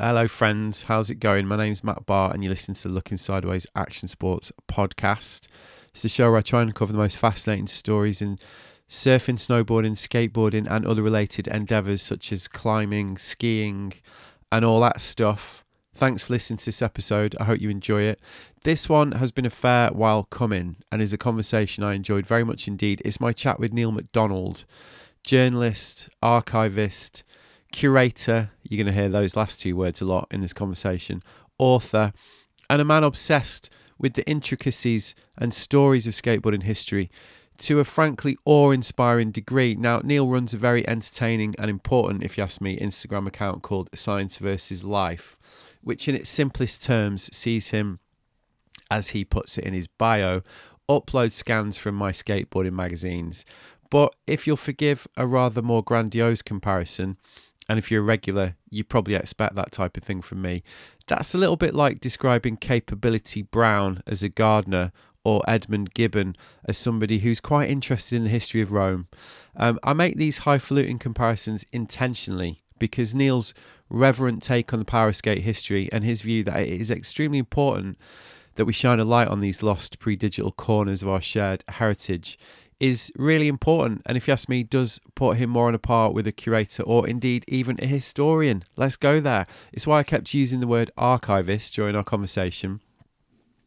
Hello, friends. How's it going? My name's Matt Barr, and you're listening to the Looking Sideways Action Sports podcast. It's the show where I try and cover the most fascinating stories in surfing, snowboarding, skateboarding, and other related endeavours such as climbing, skiing, and all that stuff. Thanks for listening to this episode. I hope you enjoy it. This one has been a fair while coming and is a conversation I enjoyed very much indeed. It's my chat with Neil McDonald, journalist, archivist, curator, you're going to hear those last two words a lot in this conversation, author, and a man obsessed with the intricacies and stories of skateboarding history to a frankly awe inspiring degree. Now, Neil runs a very entertaining and important, if you ask me, Instagram account called Science versus Life, which in its simplest terms sees him, as he puts it in his bio, upload scans from my skateboarding magazines. But if you'll forgive a rather more grandiose comparison, and if you're a regular, you probably expect that type of thing from me. That's a little bit like describing Capability Brown as a gardener or Edmund Gibbon as somebody who's quite interested in the history of Rome. Um, I make these highfalutin comparisons intentionally because Neil's reverent take on the power skate history and his view that it is extremely important that we shine a light on these lost pre digital corners of our shared heritage is really important. And if you ask me, does put him more on a par with a curator or indeed even a historian. Let's go there. It's why I kept using the word archivist during our conversation.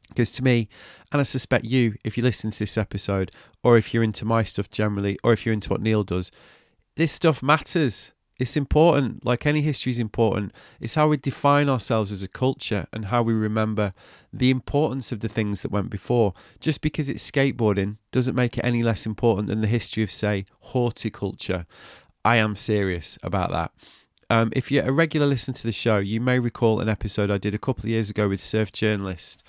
Because to me, and I suspect you, if you listen to this episode, or if you're into my stuff generally, or if you're into what Neil does, this stuff matters. It's important, like any history is important. It's how we define ourselves as a culture and how we remember the importance of the things that went before. Just because it's skateboarding doesn't make it any less important than the history of, say, horticulture. I am serious about that. Um, if you're a regular listener to the show, you may recall an episode I did a couple of years ago with surf journalist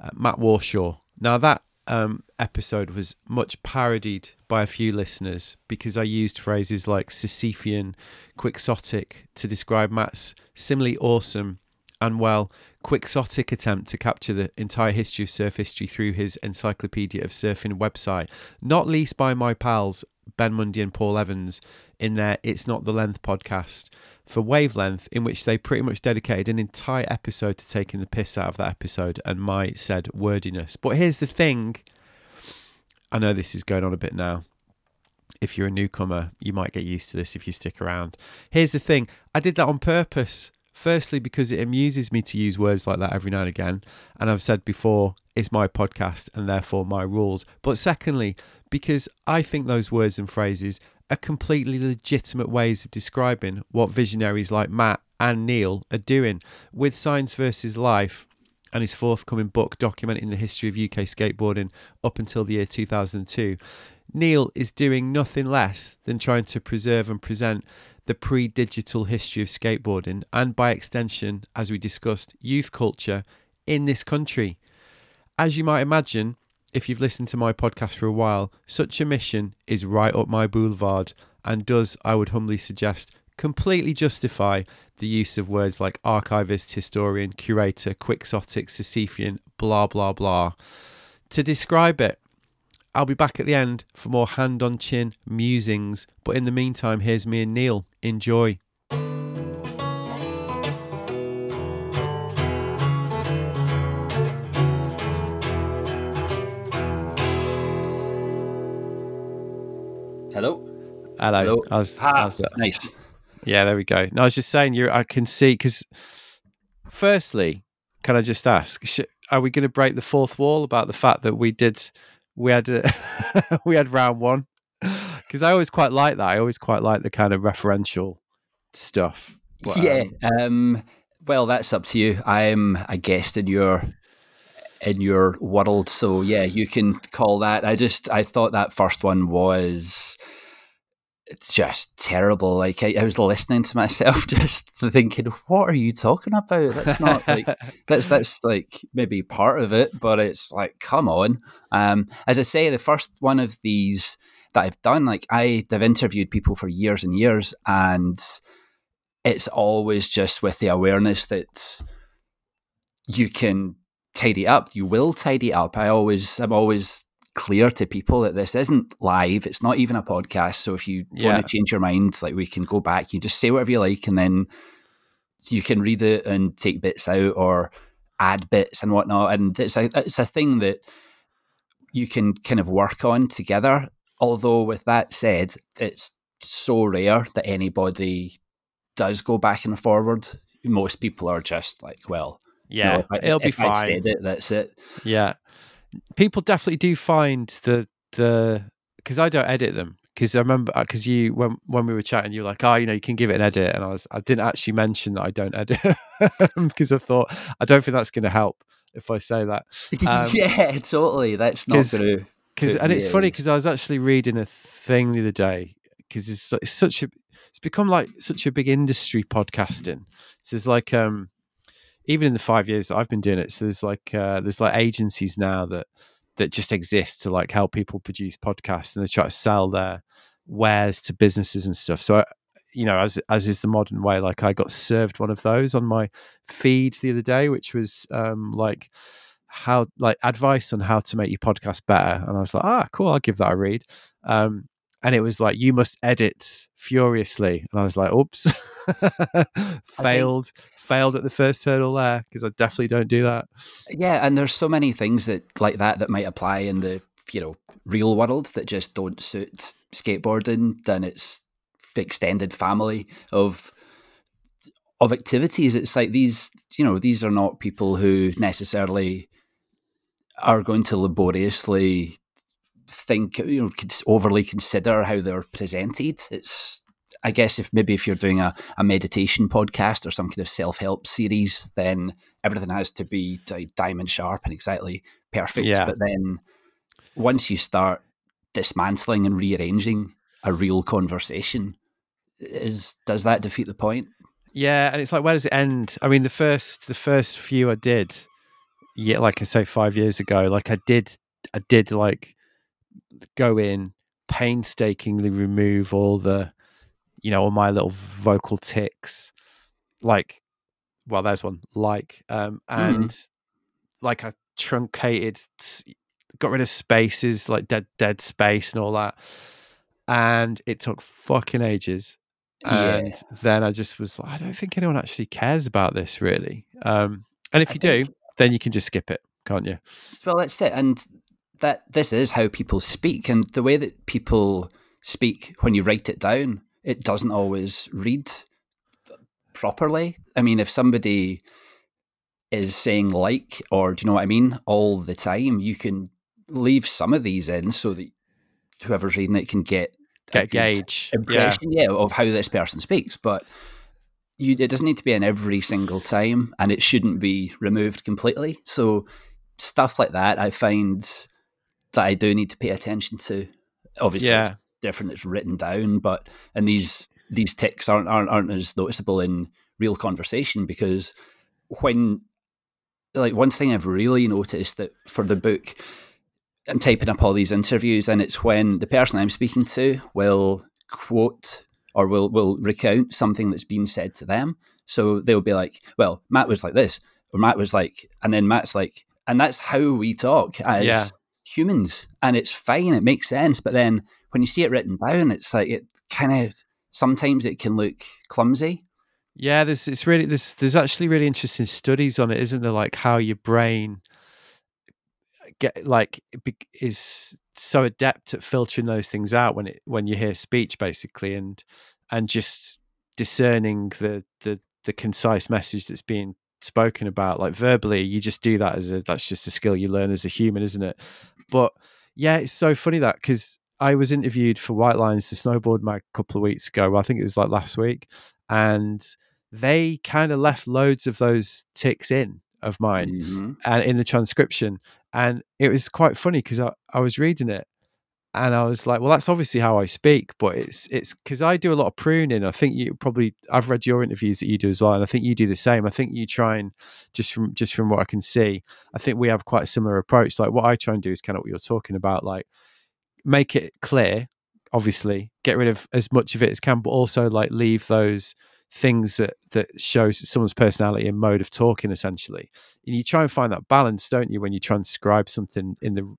uh, Matt Warshaw. Now, that um, episode was much parodied by a few listeners because I used phrases like Sisyphean, quixotic to describe Matt's similarly awesome and, well, quixotic attempt to capture the entire history of surf history through his Encyclopedia of Surfing website, not least by my pals Ben Mondy and Paul Evans in their It's Not the Length podcast for Wavelength, in which they pretty much dedicated an entire episode to taking the piss out of that episode and my said wordiness. But here's the thing I know this is going on a bit now. If you're a newcomer, you might get used to this if you stick around. Here's the thing I did that on purpose. Firstly, because it amuses me to use words like that every now and again. And I've said before, it's my podcast and therefore my rules. But secondly, because I think those words and phrases are completely legitimate ways of describing what visionaries like Matt and Neil are doing. With Science versus Life and his forthcoming book documenting the history of UK skateboarding up until the year 2002, Neil is doing nothing less than trying to preserve and present the pre digital history of skateboarding and, by extension, as we discussed, youth culture in this country. As you might imagine, if you've listened to my podcast for a while, such a mission is right up my boulevard and does, I would humbly suggest, completely justify the use of words like archivist, historian, curator, quixotic, Sisyphean, blah, blah, blah to describe it. I'll be back at the end for more hand on chin musings, but in the meantime, here's me and Neil. Enjoy. Hello. Hello. I was, Ah, I was, uh, nice. yeah, there we go. No, I was just saying, you. I can see because, firstly, can I just ask, sh- are we going to break the fourth wall about the fact that we did, we had, uh, we had round one? Because I always quite like that. I always quite like the kind of referential stuff. Well, yeah. um, Um, well, that's up to you. I'm a guest in your in your world, so yeah, you can call that. I just I thought that first one was it's just terrible. Like I, I was listening to myself, just thinking, "What are you talking about? That's not like that's that's like maybe part of it, but it's like, come on." Um, as I say, the first one of these that I've done, like I, I've interviewed people for years and years, and it's always just with the awareness that you can tidy up. You will tidy up. I always, I'm always clear to people that this isn't live. It's not even a podcast. So if you Yeah. want to change your mind, like we can go back. You just say whatever you like, and then you can read it and take bits out or add bits and whatnot. And it's a it's a thing that you can kind of work on together. Although with that said, it's so rare that anybody does go back and forward. Most people are just like, well, yeah, no, it'll be if fine. Said it, that's it. Yeah, people definitely do find the the because I don't edit them because I remember because you when when we were chatting, you were like, oh, you know, you can give it an edit, and I was I didn't actually mention that I don't edit because I thought I don't think that's going to help if I say that. Um, yeah, totally. That's not to because and it's funny because I was actually reading a thing the other day because it's, it's such a it's become like such a big industry podcasting. So it's like um even in the five years that I've been doing it, so there's like uh, there's like agencies now that that just exist to like help people produce podcasts and they try to sell their wares to businesses and stuff. So, I, you know, as as is the modern way, like I got served one of those on my feed the other day, which was um, like how like advice on how to make your podcast better, and I was like, ah, cool, I'll give that a read. Um, and it was like you must edit furiously, and I was like, oops, failed, think, failed at the first hurdle there because I definitely don't do that. Yeah, and there's so many things that like that that might apply in the you know real world that just don't suit skateboarding. Then it's extended family of of activities. It's like these you know these are not people who necessarily are going to laboriously think you know overly consider how they're presented. It's I guess if maybe if you're doing a, a meditation podcast or some kind of self help series, then everything has to be diamond sharp and exactly perfect. Yeah. But then once you start dismantling and rearranging a real conversation, is does that defeat the point? Yeah, and it's like where does it end? I mean, the first the first few I did, yeah, like I say, five years ago, like I did, I did like go in painstakingly remove all the you know, all my little vocal ticks, like, well, there's one, like, um, and mm. like I truncated, got rid of spaces, like dead, dead space and all that. And it took fucking ages. And yeah. then I just was like, I don't think anyone actually cares about this really. Um, and if I you think, do, then you can just skip it, can't you? Well, that's it. And that this is how people speak, and the way that people speak when you write it down it doesn't always read properly. I mean, if somebody is saying like, or do you know what I mean, all the time, you can leave some of these in so that whoever's reading it can get get gauge impression, yeah. yeah, of how this person speaks. But you, it doesn't need to be in every single time, and it shouldn't be removed completely. So stuff like that, I find that I do need to pay attention to. Obviously, yeah different it's written down but and these these ticks aren't, aren't aren't as noticeable in real conversation because when like one thing I've really noticed that for the book I'm typing up all these interviews and it's when the person I'm speaking to will quote or will will recount something that's been said to them. So they'll be like, Well, Matt was like this, or Matt was like and then Matt's like and that's how we talk as yeah. Humans. And it's fine, it makes sense. But then when you see it written down, it's like it kind of sometimes it can look clumsy. Yeah, there's it's really there's there's actually really interesting studies on it, isn't there? Like how your brain get like is so adept at filtering those things out when it when you hear speech, basically, and and just discerning the the the concise message that's being spoken about like verbally you just do that as a that's just a skill you learn as a human isn't it but yeah it's so funny that because I was interviewed for White Lines, the snowboard mag, a couple of weeks ago. I think it was like last week, and they kind of left loads of those ticks in of mine mm-hmm. and in the transcription, and it was quite funny because I, I was reading it and I was like, well, that's obviously how I speak, but it's it's because I do a lot of pruning. I think you probably I've read your interviews that you do as well, and I think you do the same. I think you try and just from just from what I can see, I think we have quite a similar approach. Like what I try and do is kind of what you're talking about, like make it clear, obviously, get rid of as much of it as can, but also like leave those things that that shows someone's personality and mode of talking essentially and you try and find that balance don't you when you transcribe something in the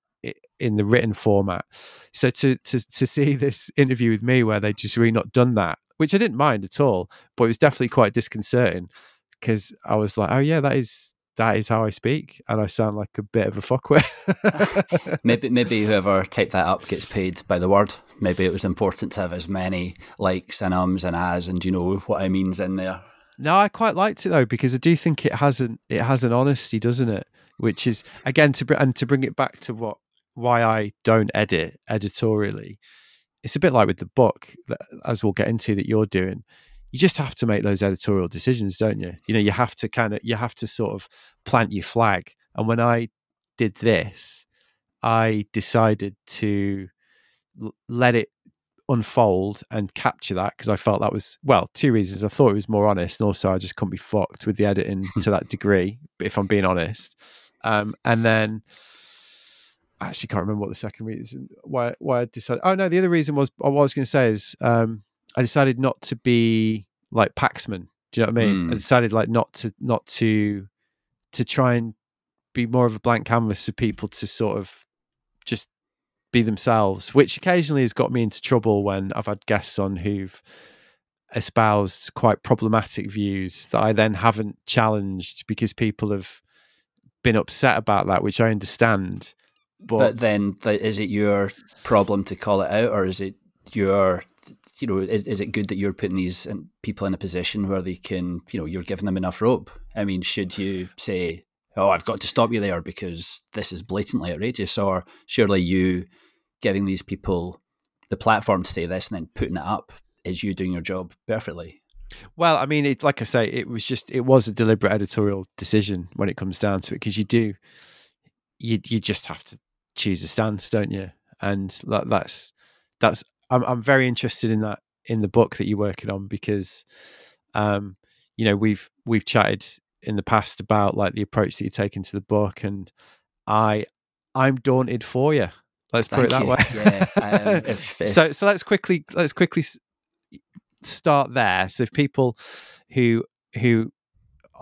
in the written format so to to to see this interview with me where they just really not done that which i didn't mind at all but it was definitely quite disconcerting because I was like, oh yeah, that is that is how I speak, and I sound like a bit of a fuckwit. maybe maybe whoever typed that up gets paid by the word. Maybe it was important to have as many likes and ums and as and you know what I means in there. No, I quite liked it though because I do think it has an it has an honesty, doesn't it? Which is again to and to bring it back to what why I don't edit editorially. It's a bit like with the book, as we'll get into that you're doing. You just have to make those editorial decisions, don't you? You know, you have to kind of you have to sort of plant your flag. And when I did this, I decided to let it unfold and capture that because I felt that was well two reasons. I thought it was more honest, and also I just couldn't be fucked with the editing to that degree. If I'm being honest, um, and then I actually can't remember what the second reason why why I decided. Oh no, the other reason was what I was going to say is um, I decided not to be like Paxman. Do you know what I mean? Mm. I hmm. decided like not to not to to try and be more of a blank canvas for people to sort of just be themselves, which occasionally has got me into trouble when I've had guests on who've espoused quite problematic views that I then haven't challenged because people have been upset about that, which I understand. But, but then, is it your problem to call it out, or is it your you know, is, is it good that you're putting these people in a position where they can, you know, you're giving them enough rope? I mean, should you say, oh, I've got to stop you there because this is blatantly outrageous, or surely you giving these people the platform to say this and then putting it up is you doing your job perfectly. Well, I mean, it, like I say, it was just it was a deliberate editorial decision when it comes down to it because you do, you you just have to choose a stance, don't you? And that, that's that's I'm I'm very interested in that in the book that you're working on because, um, you know, we've we've chatted in the past about like the approach that you're taking to the book, and I I'm daunted for you. Let's Thank put it that you. way. Yeah. Um, if, if... So so let's quickly let's quickly start there. So if people who who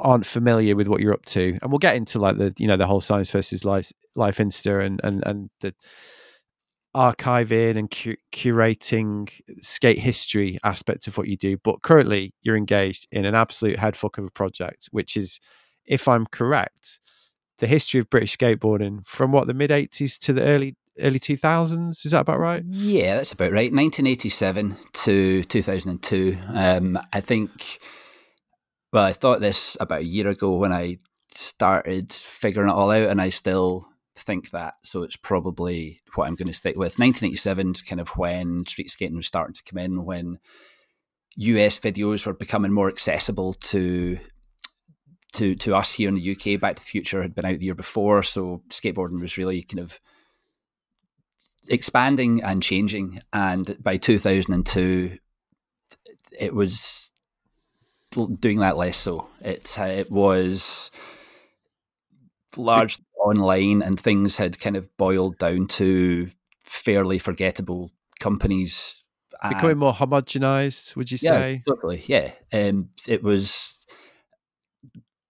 aren't familiar with what you're up to, and we'll get into like the you know the whole science versus life life insta and and and the archiving and cu- curating skate history aspect of what you do. But currently, you're engaged in an absolute headfuck of a project, which is, if I'm correct, the history of British skateboarding from what the mid 80s to the early early 2000s. Is that about right? Yeah, that's about right. 1987 to 2002. Um, I think, well, I thought this about a year ago when I started figuring it all out, and I still think that. So it's probably what I'm going to stick with. 1987 is kind of when street skating was starting to come in, when US videos were becoming more accessible to to to us here in the UK. Back to the Future had been out the year before, so skateboarding was really kind of expanding and changing. And by 2002, it was doing that less so. It uh, it was largely online, and things had kind of boiled down to fairly forgettable companies becoming more homogenized. Would you say? Yeah, totally. Yeah, um, it was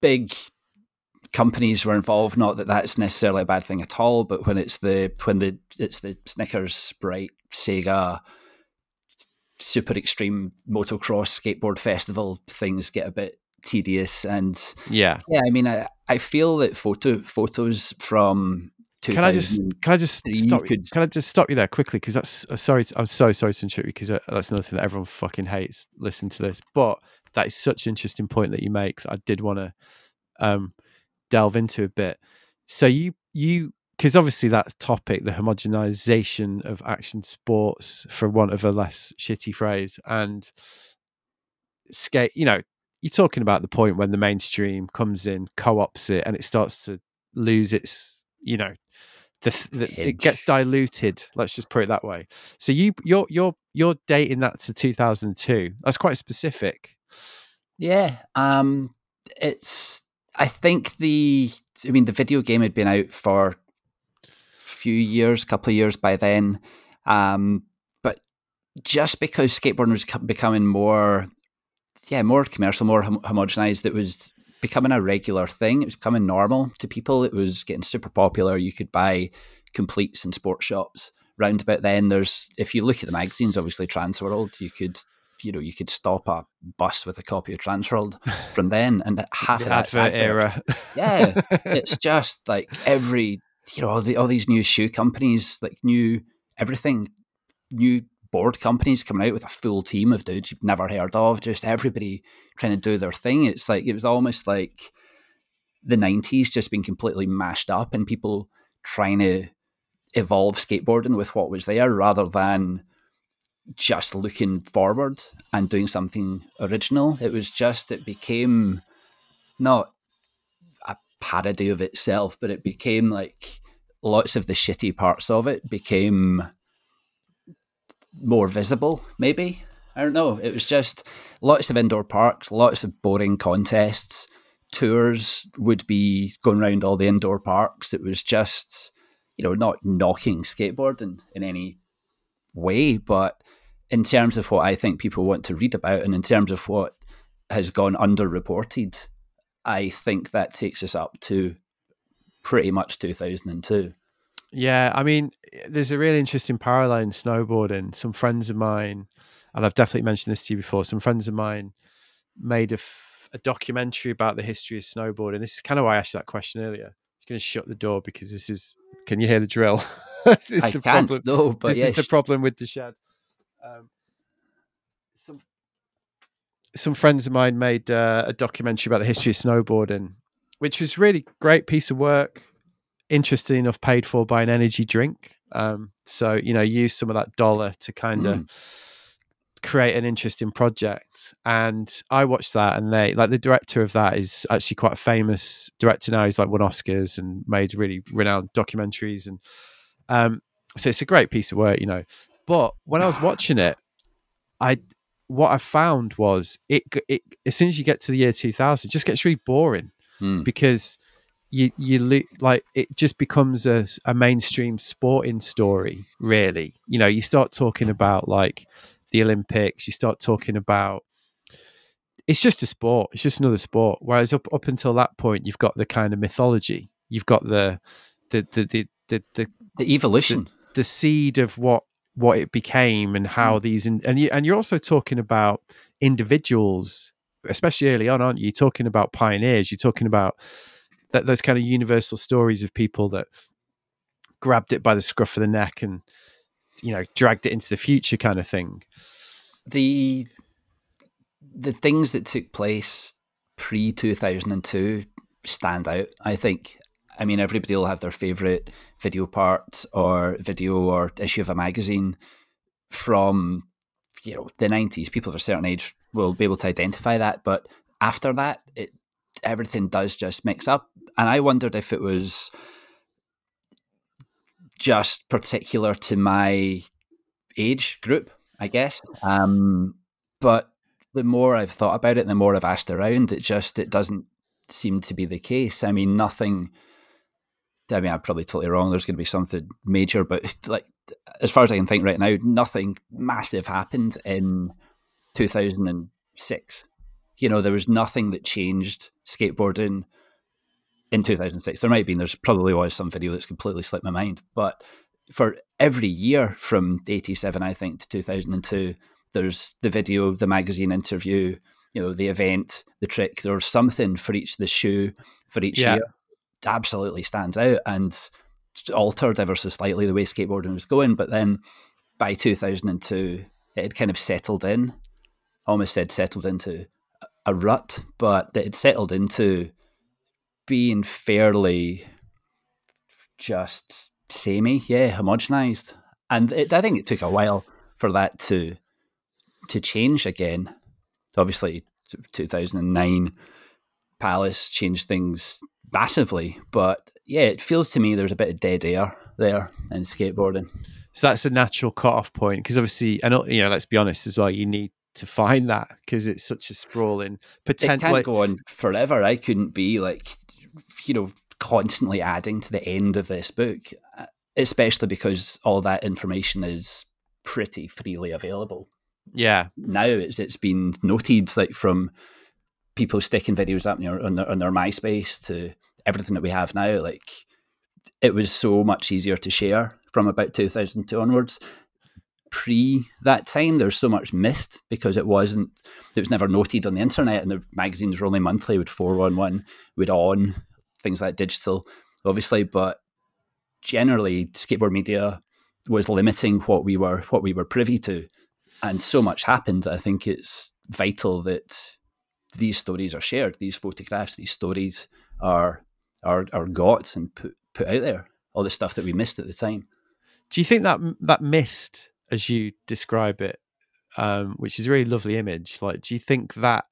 big companies were involved. Not that that's necessarily a bad thing at all, but when it's the when the it's the Snickers, Sprite, Sega, super extreme motocross skateboard festival, things get a bit tedious. And yeah, yeah. I mean, I I feel that photo photos from can I just can I just stop? Could, can I just stop you there quickly? Because that's uh, sorry. I'm so sorry to interrupt you because uh, that's another thing that everyone fucking hates. Listen to this, but that is such an interesting point that you make. That I did want to um, delve into a bit. So you you because obviously that topic, the homogenization of action sports, for want of a less shitty phrase, and skate. You know, you're talking about the point when the mainstream comes in, co-ops it, and it starts to lose its, you know, the, the it gets diluted. Let's just put it that way. So you you're you're you're dating that to 2002. That's quite specific. Yeah, um, it's I think the I mean the video game had been out for few years, couple of years by then. Um, but just because skateboarding was becoming more, yeah, more commercial, more hom- homogenized, it was becoming a regular thing. It was becoming normal to people. It was getting super popular. You could buy completes in sports shops. Round about then, there's if you look at the magazines, obviously Transworld, you could you know you could stop a bus with a copy of Transworld from then, and half The of advert. era. Yeah, it's just like every you know all, the, all these new shoe companies, like new everything, new board companies coming out with a full team of dudes you've never heard of. Just everybody trying to do their thing. It's like it was almost like the '90s just being completely mashed up, and people trying to evolve skateboarding with what was there rather than just looking forward and doing something original. It was just it became not a parody of itself, but it became like lots of the shitty parts of it became more visible, maybe. I don't know. It was just lots of indoor parks, lots of boring contests. Tours would be going around all the indoor parks. It was just, you know, not knocking skateboarding in any way, but in terms of what I think people want to read about and in terms of what has gone underreported, I think that takes us up to pretty much 2002. Yeah, I mean, there's a really interesting parallel in snowboarding. Some friends of mine, and I've definitely mentioned this to you before, some friends of mine made a, f- a documentary about the history of snowboarding. This is kind of why I asked that question earlier. I'm going to shut the door because this is, can you hear the drill? this is I the can't, problem. no, but this yeah, is the problem with the shed. Um, some some friends of mine made uh, a documentary about the history of snowboarding, which was really great piece of work. Interesting enough, paid for by an energy drink. Um, so you know, use some of that dollar to kind of Mm. create an interesting project. And I watched that, and they like the director of that is actually quite a famous director now. He's like won Oscars and made really renowned documentaries, and um, so it's a great piece of work, you know. But when I was watching it, I what I found was it, it as soon as you get to the year 2000, it just gets really boring Mm. because you you like it just becomes a, a mainstream sporting story really you know you start talking about like the olympics you start talking about it's just a sport it's just another sport whereas up up until that point you've got the kind of mythology you've got the the the the, the, the the evolution. the seed of what what it became and how these in, and you and you're also talking about individuals especially early on aren't you? You're talking about pioneers. You're talking about that those kind of universal stories of people that grabbed it by the scruff of the neck and you know dragged it into the future kind of thing. The the things that took place pre 2002 stand out i think. I mean everybody will have their favorite video part or video or issue of a magazine from you know the 90s people of a certain age will be able to identify that but after that it everything does just mix up and i wondered if it was just particular to my age group i guess um but the more I've thought about it, the more I've asked around, it just it doesn't seem to be the case. I mean, nothing. I mean, I'm probably totally wrong. There's going to be something major, but like as far as I can think right now, nothing massive happened in 2006. You know, there was nothing that changed skateboarding in 2006. There might have been. There's probably was some video that's completely slipped my mind, but for every year from 87, I think, to 2002 there's the video, the magazine interview, you know, the event, the trick. There's something for each the shoe for each Yeah. year. Absolutely stands out and altered ever so slightly the way skateboarding was going. But then by 2002, it had kind of settled in. Almost said settled into a rut, but it settled into being fairly just samey, yeah, homogenized. And it, I think it took a while for that to to change again. Obviously, 2009 Palace changed things massively, but yeah, it feels to me there's a bit of dead air there in skateboarding. so that's a natural cut-off point because obviously and uh, you know let's be honest as well you need to find that because it's such a sprawling It potential can't go on forever. I couldn't be like, you know, constantly adding to the end of this book, uh, especially because all that information is pretty freely available. yeah now it's it's been noted like from people sticking videos up on their, on their MySpace to everything that we have now. Like it was so much easier to share from about 2002 onwards. pre that time. There's so much missed because it wasn't, it was never noted on the internet, and the magazines were only monthly. With four one one, with on things like digital, obviously, but generally, skateboard media was limiting what we were what we were privy to, and so much happened. I think it's vital that these stories are shared. These photographs, these stories are are are got and put put out there. All the stuff that we missed at the time. Do you think that that missed, as you describe it, um, which is a really lovely image? Like, do you think that?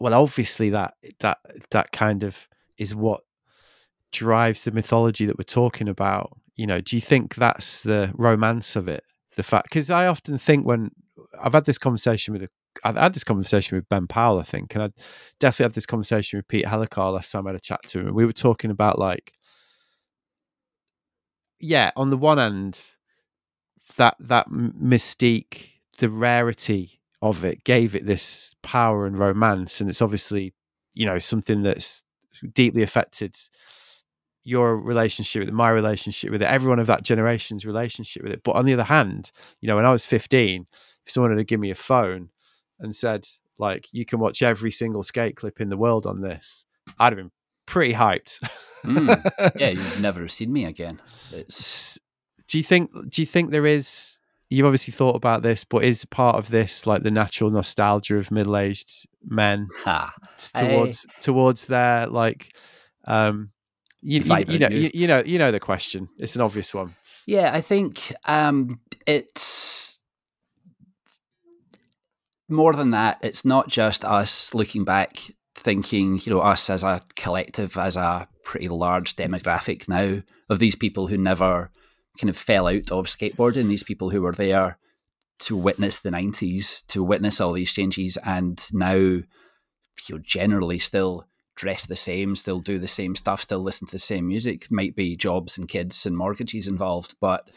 Well, obviously that that that kind of is what drives the mythology that we're talking about. You know, do you think that's the romance of it? The fact, because I often think when I've had this conversation with a I've had this conversation with Ben Powell, I think, and I definitely had this conversation with Pete Hellicar last time I had a chat to him. We were talking about like, yeah, on the one hand, that that mystique, the rarity of it, gave it this power and romance, and it's obviously, you know, something that's deeply affected your relationship with it, my relationship with it, everyone of that generation's relationship with it. But on the other hand, you know, when I was 15, if someone had to give me a phone and said, like, you can watch every single skate clip in the world on this, I'd have been pretty hyped. mm. Yeah, you've never have seen me again. It's... Do you think? Do you think there is? You've obviously thought about this, but is part of this like the natural nostalgia of middle-aged men ha. towards towards their like um you, you, you know you, you, know you know the question it's an obvious one yeah i think um it's more than that it's not just us looking back thinking you know us as a collective as a pretty large demographic now of these people who never kind of fell out of skateboarding these people who were there to witness the 90s to witness all these changes and now you know generally still dress the same, still do the same stuff, still listen to the same music. Might be jobs and kids and mortgages involved, but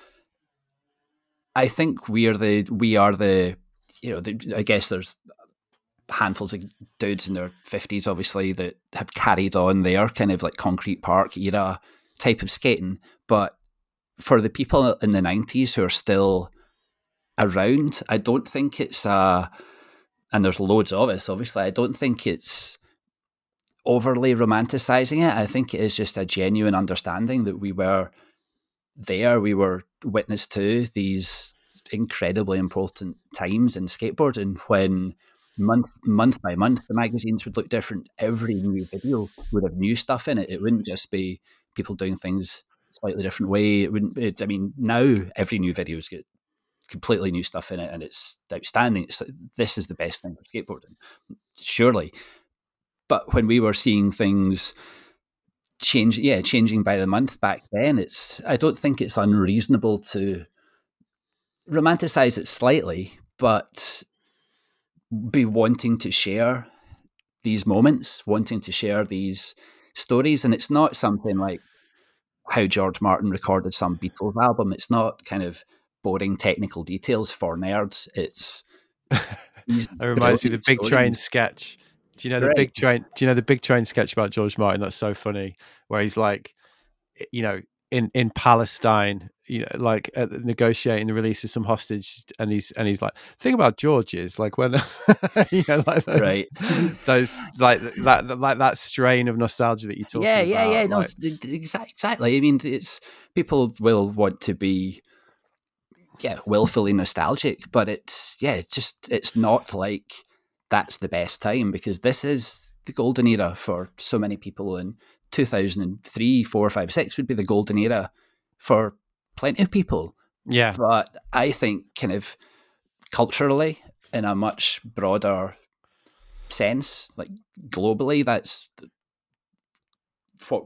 I think we are the we are the you know I guess there's handfuls of dudes in their fifties, obviously, that have carried on their kind of like concrete park era type of skating, but for the people in the nineties who are still around, I don't think it's a and there's loads of us. Obviously, I don't think it's overly romanticizing it. I think it is just a genuine understanding that we were there, we were witness to these incredibly important times in skateboarding when month month by month the magazines would look different. Every new video would have new stuff in it. It wouldn't just be people doing things slightly different way. It wouldn't. It, I mean, now every new video's got completely new stuff in it, and it's outstanding. It's, this is the best thing for skateboarding, surely. But when we were seeing things change, yeah, changing by the month back then, it's I don't think it's unreasonable to romanticize it slightly, but be wanting to share these moments, wanting to share these stories. And it's not something like how George Martin recorded some Beatles album. It's not kind of boring technical details for nerds. It's it reminds me of the Big stories. Train sketch do you know the big train? Do you know the big train sketch about George Martin? That's so funny. Where he's like, you know, in in Palestine, you know, like uh, negotiating the release of some hostage, and he's and he's like, the thing about George is like when, you know, like those, right, those like that like that strain of nostalgia that you talk. About. Yeah, yeah, yeah. Like, no, exactly. I mean, it's people will want to be yeah willfully nostalgic, but it's yeah, it's just it's not like that's the best time because this is the golden era for so many people. And 2003, 4, 5, 6 would be the golden era for plenty of people. Yeah. But I think, kind of culturally, in a much broader sense, like globally, that's what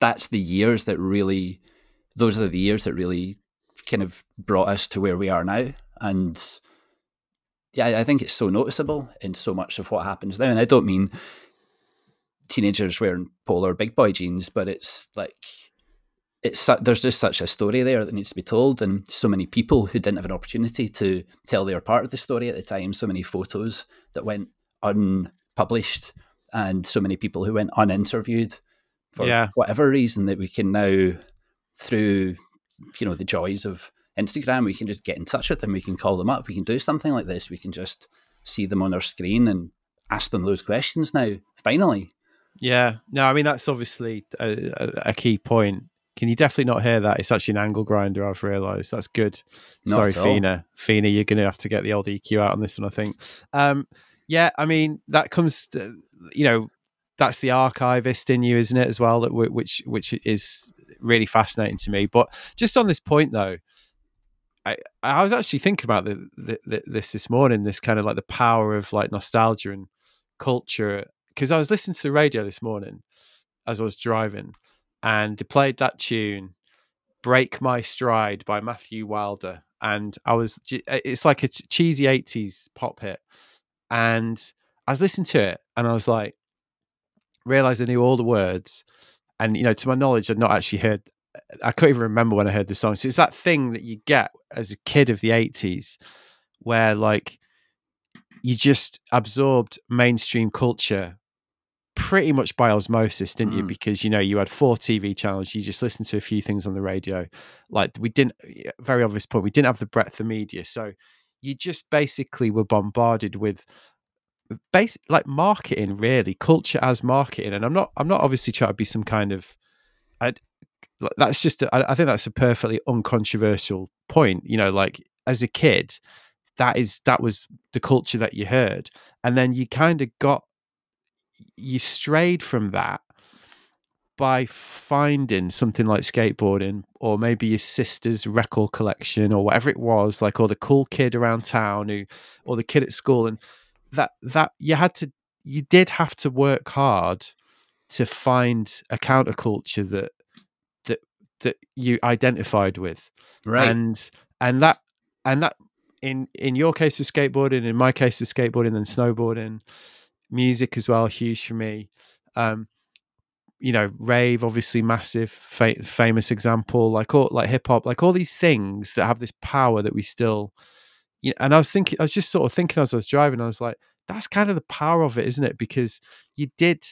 that's the years that really, those are the years that really kind of brought us to where we are now. And yeah, I think it's so noticeable in so much of what happens now. And I don't mean teenagers wearing polar big boy jeans, but it's like it's there's just such a story there that needs to be told, and so many people who didn't have an opportunity to tell their part of the story at the time. So many photos that went unpublished, and so many people who went uninterviewed for yeah. whatever reason that we can now, through you know the joys of Instagram. We can just get in touch with them. We can call them up. We can do something like this. We can just see them on our screen and ask them those questions now. Finally. Yeah. No, I mean that's obviously a, a, a key point. Can you definitely not hear that? It's actually an angle grinder. I've realised. That's good. Not Sorry. Fina. Fina, you're going to have to get the old EQ out on this one. I think. Um, yeah. I mean that comes. To, you know, that's the archivist in you, isn't it? As well, that w- which which is really fascinating to me. But just on this point, though, I I was actually thinking about the, the, the, this this morning. This kind of like the power of like nostalgia and culture. Because I was listening to the radio this morning as I was driving, and they played that tune, "Break My Stride" by Matthew Wilder, and I was eh, it's like a cheesy '80s pop hit, and I was listening to it, and I was like, realized I knew all the words, and you know, to my knowledge, I'd not actually heard. Eh, I couldn't even remember when I heard the song. So it's that thing that you get as a kid of the '80s, where like you just absorbed mainstream culture pretty much by osmosis, didn't you? Mm. Because you know you had four TV channels. You just listened to a few things on the radio. Like we didn't. Very obvious point. We didn't have the breadth of media, so you just basically were bombarded with basic like marketing really culture as marketing and i'm not i'm not obviously trying to be some kind of i that's just I think that's a perfectly uncontroversial point you know like as a kid that is that was the culture that you heard and then you kind of got you strayed from that by finding something like skateboarding or maybe your sister's record collection or whatever it was like or the cool kid around town who or the kid at school and that that you had to you did have to work hard to find a counterculture that that that you identified with Right. and and that and that in in your case with skateboarding in my case with skateboarding and snowboarding music as well huge for me. Um you know rave obviously massive fa- famous example like all like hip hop like all these things that have this power that we still you know, and I was thinking I was just sort of thinking as I was driving I was like that's kind of the power of it isn't it? Because you did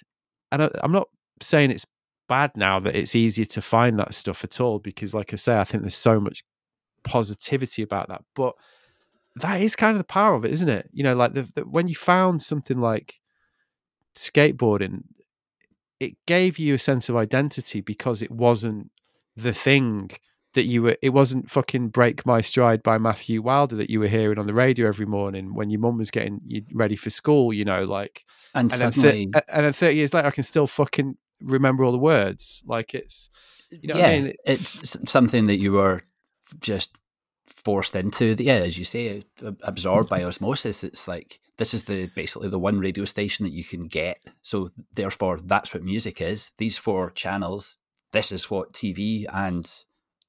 and I, I'm not saying it's bad now that it's easier to find that stuff at all because like I say I think there's so much positivity about that but that is kind of the power of it isn't it? You know like the, the, when you found something like skateboarding it gave you a sense of identity because it wasn't the thing that you were it wasn't fucking break my stride by matthew wilder that you were hearing on the radio every morning when your mum was getting you ready for school you know like and, and then, suddenly, and then 30 years later i can still fucking remember all the words like it's uh, you know yeah, I mean? it's something that you were just forced into. Yeah, as you say, absorbed by osmosis. It's like this is the basically the one radio station that you can get. So therefore, that's what music is. These four channels. This is what TV and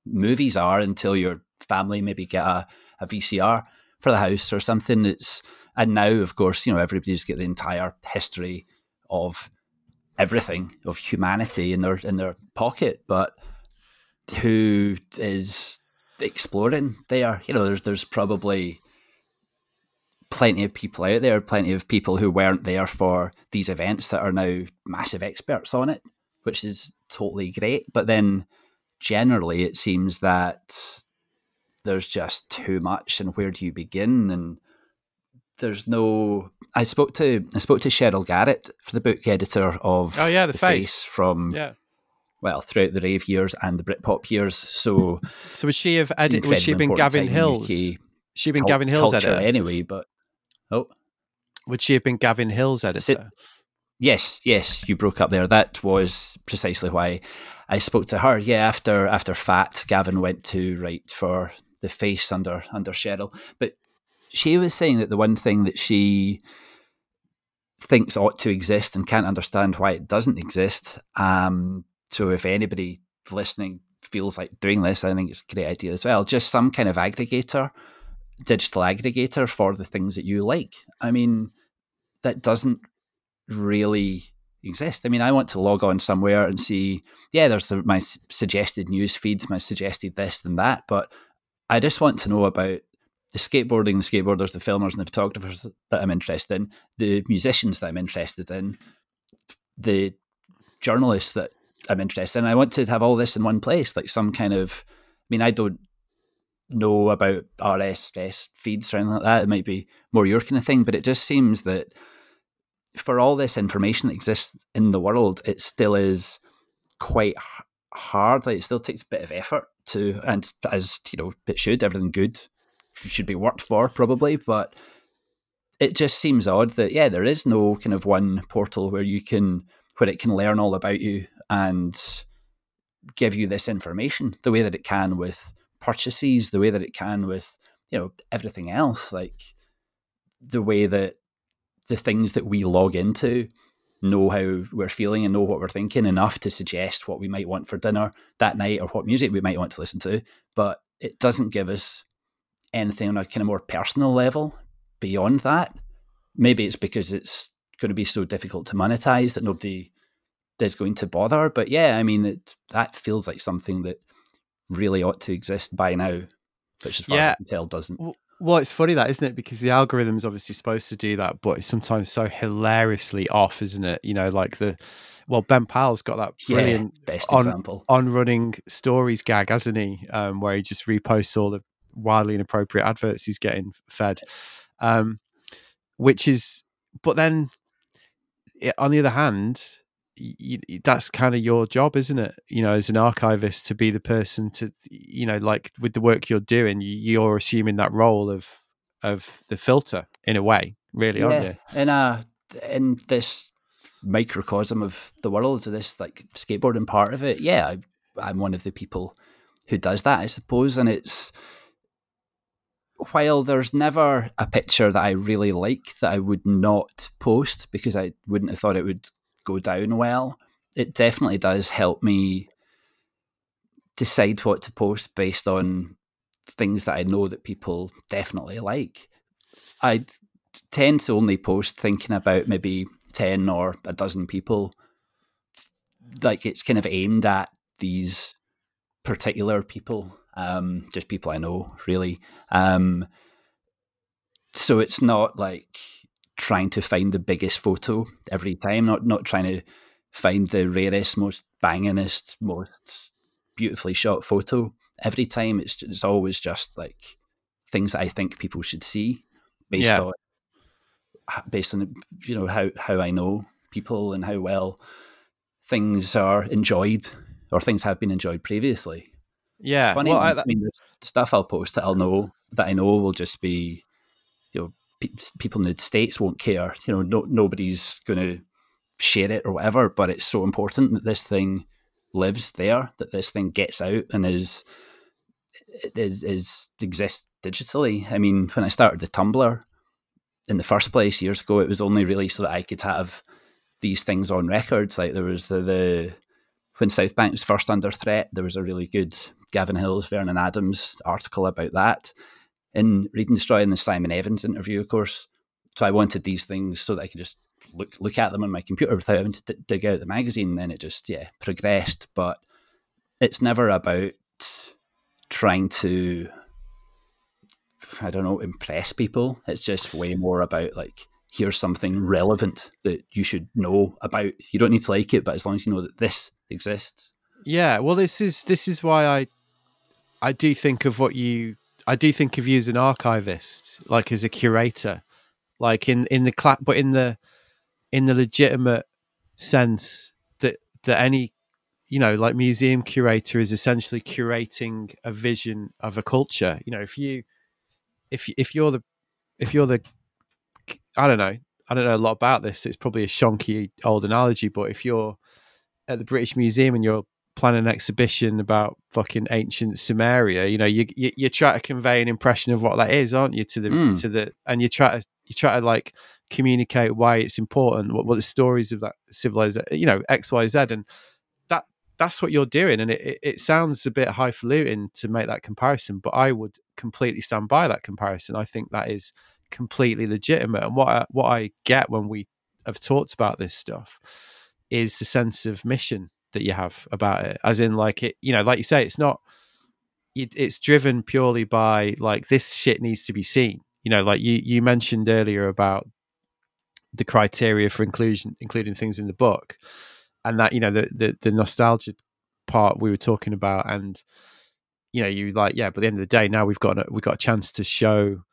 movies are until your family maybe get a, a VCR for the house or something. It's and now, of course, you know everybody's got the entire history of everything of humanity in their in their pocket, but who is exploring there? You know, there's there's probably plenty of people out there, plenty of people who weren't there for these events that are now massive experts on it, which is totally great. But then generally it seems that there's just too much and where do you begin and there's no I spoke to I spoke to Sheryl Garratt for the book editor of Oh, yeah, The Face. from yeah well throughout the rave years and the Britpop years. So so would she have edit would she have been gavin hills UK she been gavin hills culture editor anyway. But oh would she have been gavin hills editor yes, yes, you broke up there. That was precisely why I spoke to her. Yeah, after after Fat, Gavin went to write for the Face under under Sheryl, but she was saying that the one thing that she thinks ought to exist and can't understand why it doesn't exist. Um, so if anybody listening feels like doing this, I think it's a great idea as well. Just some kind of aggregator, digital aggregator for the things that you like. I mean, that doesn't really exist. I mean, I want to log on somewhere and see, yeah, there's the, my suggested news feeds, my suggested this and that, but I just want to know about the skateboarding, the skateboarders, the filmers, and the photographers that I'm interested in, the musicians that I'm interested in, the journalists that I'm interested in. I want to have all this in one place, like some kind of. I mean, I don't know about RSS feeds or anything like that. It might be more your kind of thing, but it just seems that for all this information that exists in the world, it still is quite hard. Like it still takes a bit of effort to, and as you know, it should. Everything good should be worked for, probably, but it just seems odd that yeah, there is no kind of one portal where you can where it can learn all about you and give you this information the way that it can with purchases, the way that it can with you know everything else, like the way that the things that we log into know how we're feeling and know what we're thinking enough to suggest what we might want for dinner that night or what music we might want to listen to. But it doesn't give us anything on a kind of more personal level beyond that. Maybe it's because it's going to be so difficult to monetize that nobody is going to bother. But yeah, I mean, it, that feels like something that really ought to exist by now, which as far yeah. as I can tell doesn't. Well, it's funny that, isn't it? Because the algorithm is obviously supposed to do that, but it's sometimes so hilariously off, isn't it? You know, like the well, Ben Powell's got that brilliant yeah, best on, example on running stories gag, hasn't he? Um, where he just reposts all the wildly inappropriate adverts he's getting fed, um, which is. But then, on the other hand, you, that's kind of your job, isn't it? You know, as an archivist, to be the person to, you know, like with the work you're doing, you're assuming that role of of the filter in a way, really, yeah. aren't you? In a uh, in this microcosm of the world, this like skateboarding part of it, yeah, I, I'm one of the people who does that, I suppose, and it's while there's never a picture that I really like that I would not post because I wouldn't have thought it would go down well, it definitely does help me decide what to post based on things that I know that people definitely like. I tend to only post thinking about maybe 10 or a dozen people. Like it's kind of aimed at these particular people, um, just people I know, really. Um, so it's not like trying to find the biggest photo every time, not not trying to find the rarest, most bangingest, most beautifully shot photo every time. It's it's always just like things that I think people should see based yeah. on based on you know how how I know people and how well things are enjoyed or things have been enjoyed previously. Yeah, funny. Well, I, I mean, stuff I'll post that I'll know that I know will just be you know people in the states won't care. You know, no, nobody's going to share it or whatever. But it's so important that this thing lives there, that this thing gets out and is is, is exists digitally. I mean, when I started the Tumblr in the first place years ago, it was only really so that I could have these things on records. Like there was the, the when South Bank was first under threat, there was a really good Gavin Hills, Vernon Adams article about that in Read and Destroy in the Simon Evans interview, of course. So I wanted these things so that I could just look look at them on my computer without having to d- dig out the magazine. And then it just yeah progressed, but it's never about trying to I don't know impress people. It's just way more about like here's something relevant that you should know about. You don't need to like it, but as long as you know that this exists. Yeah, well, this is this is why I I do think of what you I do think of you as an archivist, like as a curator, like in in the cla- but in the in the legitimate sense that that any you know like museum curator is essentially curating a vision of a culture. You know, if you if if you're the if you're the I don't know I don't know a lot about this. It's probably a shonky old analogy, but if you're at the British Museum and you're plan an exhibition about fucking ancient Sumeria, you know, you, you, you try to convey an impression of what that is, aren't you? To the mm. to the and you try to you try to like communicate why it's important, what, what the stories of that civilization, you know, X, Y, Z, and that that's what you're doing. And it, it, it sounds a bit highfalutin to make that comparison, but I would completely stand by that comparison. I think that is completely legitimate. And what I, what I get when we have talked about this stuff is the sense of mission that you have about it as in like it you know like you say it's not it, it's driven purely by like this shit needs to be seen you know like you you mentioned earlier about the criteria for inclusion including things in the book and that you know the the, the nostalgia part we were talking about and you know, you like, yeah, but at the end of the day, now we've got a, we've got a chance to show,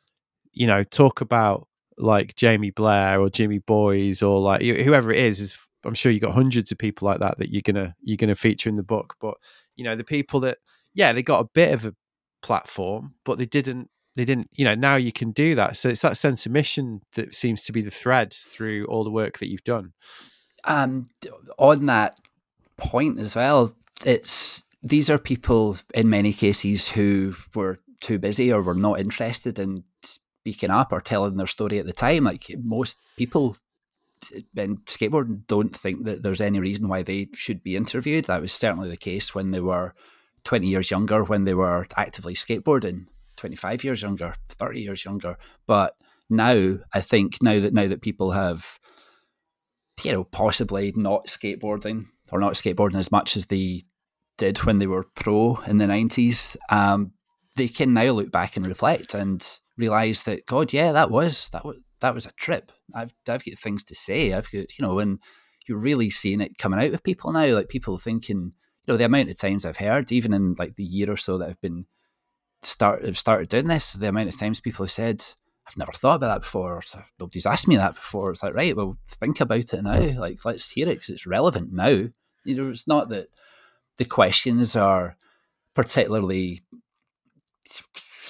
you know, talk about like Jamie Blair or Jimmy Boys or like whoever it is. Is I'm sure you got hundreds of people like that that you're gonna you're gonna feature in the book. But you know, the people that yeah, they got a bit of a platform, but they didn't they didn't you know now you can do that so it's that sense of mission that seems to be the thread through all the work that you've done um on that point as well it's these are people in many cases who were too busy or were not interested in speaking up or telling their story at the time. Like most people in skateboarding don't think that there's any reason why they should be interviewed. That was certainly the case when they were 20 years younger, when they were actively skateboarding, 25 years younger, 30 years younger. But now, I think now that now that people have, you know, possibly not skateboarding or not skateboarding as much as they did when they were pro in the 90s, um, they can now look back and reflect and realize that, God, yeah, that was, that was, that was a trip. I've, I've got things to say. I've got, you know, and you're really seeing it coming out with people now, like people thinking, you know, the amount of times I've heard, even in like the year or so that I've been start have started doing this, the amount of times people have said, I've never thought about that before. Uh, nobody's asked me that before. It's like, right, well, think about it now. Like, let's hear it because it's relevant now. You know, it's not that the questions are particularly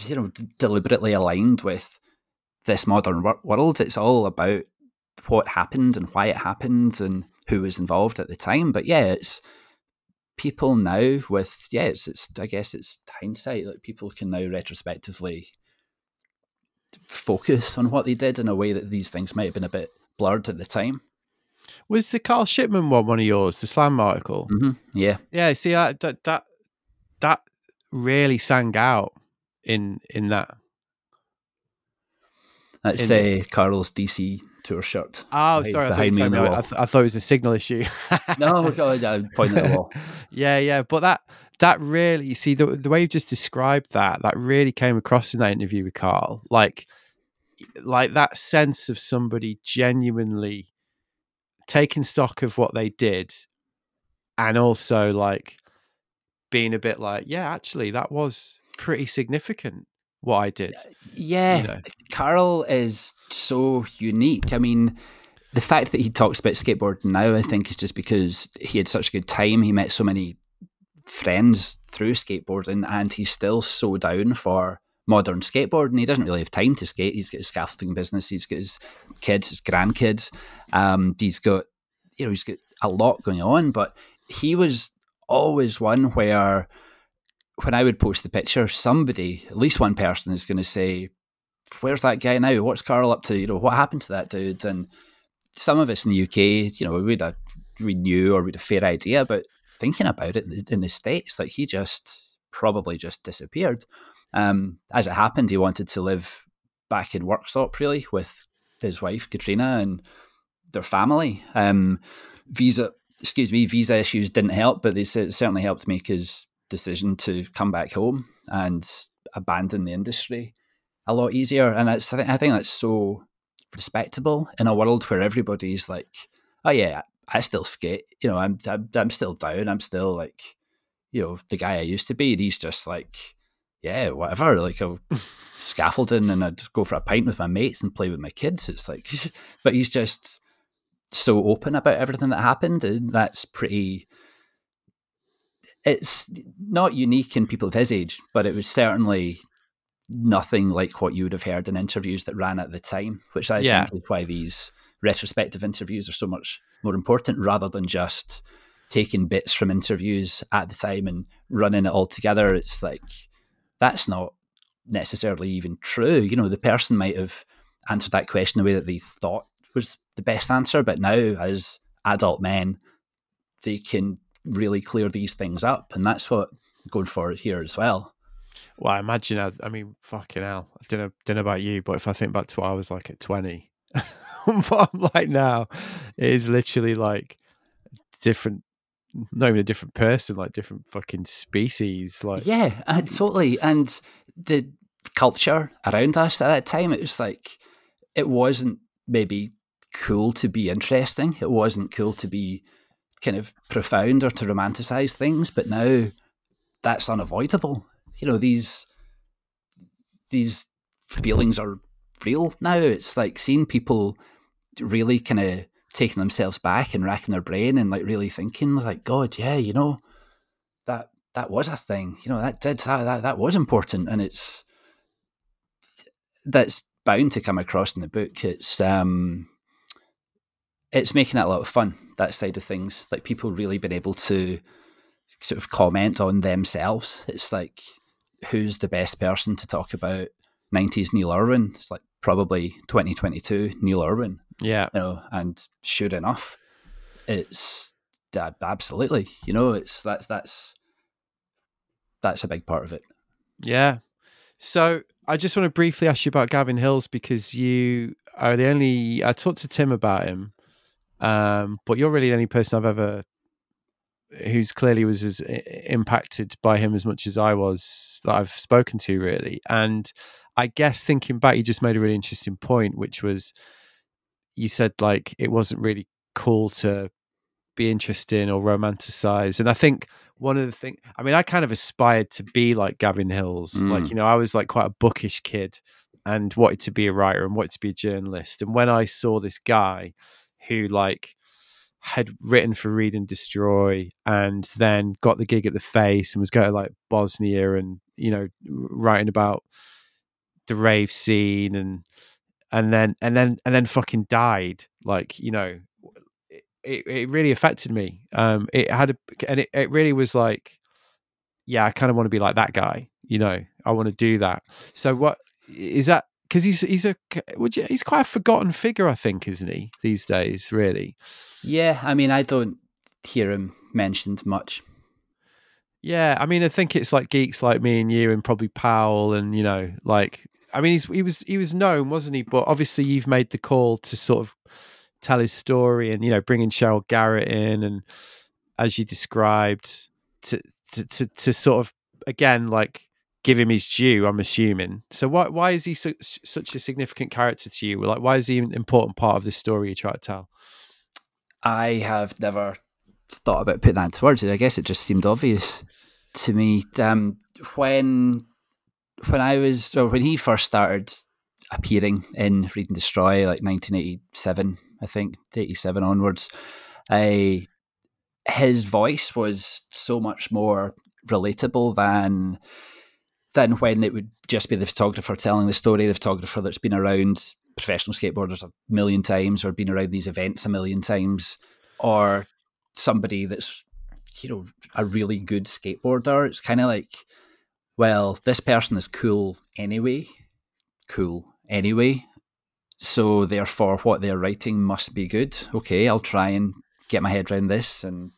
you know deliberately aligned with this modern world it's all about what happened and why it happened and who was involved at the time but yeah it's people now with yeah it's, it's i guess it's hindsight that people can now retrospectively focus on what they did in a way that these things might have been a bit blurred at the time was the Carl Shipman one one of yours, the slam article? Mm-hmm. Yeah, yeah. See that that that that really sang out in in that. Uh, Let's say Carl's DC tour shirt. Oh, behind, sorry, behind I, me I, th- I thought it was a signal issue. no, God, at the wall. Yeah, yeah, but that that really, you see, the the way you just described that, that really came across in that interview with Carl, like like that sense of somebody genuinely taking stock of what they did and also like being a bit like yeah actually that was pretty significant what i did yeah you know? carl is so unique i mean the fact that he talks about skateboarding now i think is just because he had such a good time he met so many friends through skateboarding and he's still so down for modern skateboarding. He doesn't really have time to skate. He's got his scaffolding business. He's got his kids, his grandkids. Um, he's got, you know, he's got a lot going on. But he was always one where, when I would post the picture, somebody, at least one person, is going to say, "Where's that guy now? What's Carl up to? You know, what happened to that dude?" And some of us in the UK, you know, we'd we knew or we'd a fair idea, but thinking about it in the, in the states, like he just probably just disappeared. Um, as it happened, he wanted to live back in Worksop, really, with his wife Katrina and their family. Um, visa, excuse me, visa issues didn't help, but they certainly helped make his decision to come back home and abandon the industry a lot easier. And that's, I think, I think that's so respectable in a world where everybody's like, oh yeah, I still skate. You know, I'm, I'm, I'm still down. I'm still like, you know, the guy I used to be. And he's just like, yeah, whatever. Like I'll scaffolding and I'd go for a pint with my mates and play with my kids. It's like, but he's just so open about everything that happened, and that's pretty. It's not unique in people of his age, but it was certainly nothing like what you would have heard in interviews that ran at the time, which I yeah. think is why these retrospective interviews are so much more important rather than just taking bits from interviews at the time and running it all together. It's like that's not necessarily even true. You know, the person might have answered that question the way that they thought was the best answer, but now as adult men, they can really clear these things up, and that's what I'm going for here as well. Well, I imagine. I, I mean, fucking hell. I don't know, don't know about you, but if I think back to what I was like at twenty, what I'm like now, it is literally like different not even a different person, like different fucking species. Like yeah, uh, totally. And the culture around us at that time, it was like it wasn't maybe cool to be interesting. It wasn't cool to be kind of profound or to romanticize things. But now that's unavoidable. you know these these feelings are real now. It's like seeing people really kind of taking themselves back and racking their brain and like really thinking like, God, yeah, you know, that that was a thing. You know, that did that that, that was important, and it's that's bound to come across in the book. It's um, it's making it a lot of fun that side of things. Like people really been able to sort of comment on themselves. It's like who's the best person to talk about 90s Neil Irwin? It's like probably 2022 Neil Irwin. Yeah. You know, and sure enough, it's uh, absolutely, you know, it's that's that's that's a big part of it. Yeah. So I just want to briefly ask you about Gavin Hills because you are the only I talked to Tim about him. Um, but you're really the only person I've ever who's clearly was as impacted by him as much as I was that I've spoken to really. And I guess thinking back, you just made a really interesting point, which was you said like it wasn't really cool to be interesting or romanticize. And I think one of the things, I mean, I kind of aspired to be like Gavin Hills. Mm. Like, you know, I was like quite a bookish kid and wanted to be a writer and wanted to be a journalist. And when I saw this guy who like had written for Read and Destroy and then got the gig at the Face and was going to like Bosnia and, you know, writing about the rave scene and and then and then and then fucking died like you know it, it really affected me. Um it had a and it, it really was like yeah i kind of want to be like that guy you know i want to do that. So what is that because he's he's a would you, he's quite a forgotten figure i think isn't he these days really yeah i mean i don't hear him mentioned much yeah i mean i think it's like geeks like me and you and probably powell and you know like I mean, he's, he was he was known, wasn't he? But obviously, you've made the call to sort of tell his story, and you know, bringing Sheryl Garratt in, and as you described, to to to, to sort of again like give him his due. I'm assuming. So why why is he su- such a significant character to you? Like, why is he an important part of the story you try to tell? I have never thought about putting that into words. I guess it just seemed obvious to me. Um, when when I was, or when he first started appearing in Read and Destroy, like 1987, I think, 87 onwards, I, his voice was so much more relatable than than when it would just be the photographer telling the story, the photographer that's been around professional skateboarders a million times or been around these events a million times, or somebody that's you know a really good skateboarder. It's kind of like well, this person is cool anyway, cool anyway. So therefore, what they're writing must be good. Okay, I'll try and get my head around this and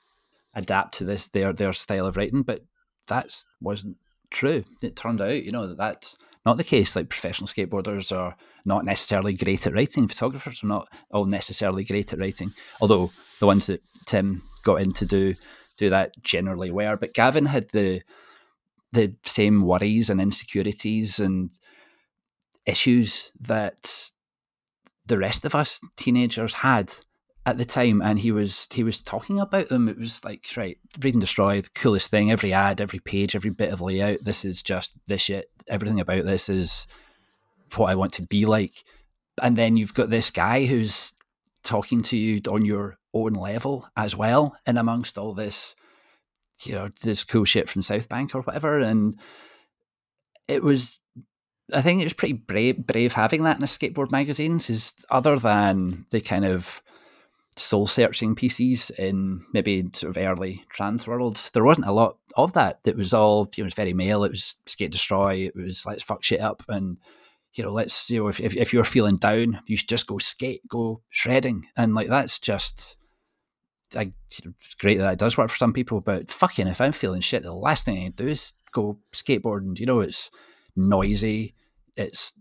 adapt to this their their style of writing. But that wasn't true. It turned out, you know, that that's not the case. Like professional skateboarders are not necessarily great at writing. Photographers are not all necessarily great at writing. Although the ones that Tim got in to do do that generally were. But Gavin had the the same worries and insecurities and issues that the rest of us teenagers had at the time and he was he was talking about them it was like right read and destroy the coolest thing every ad every page every bit of layout this is just this shit everything about this is what i want to be like and then you've got this guy who's talking to you on your own level as well and amongst all this you know this cool shit from South Bank or whatever, and it was. I think it was pretty brave, brave having that in a skateboard magazine. Is other than the kind of soul searching pieces in maybe sort of early trans worlds, there wasn't a lot of that. It was all you know, it was very male. It was skate destroy. It was let's fuck shit up and you know let's you know if if, if you're feeling down, you should just go skate, go shredding, and like that's just I, it's great that it does work for some people, but fucking, if I'm feeling shit, the last thing I do is go skateboarding. You know, it's noisy, it's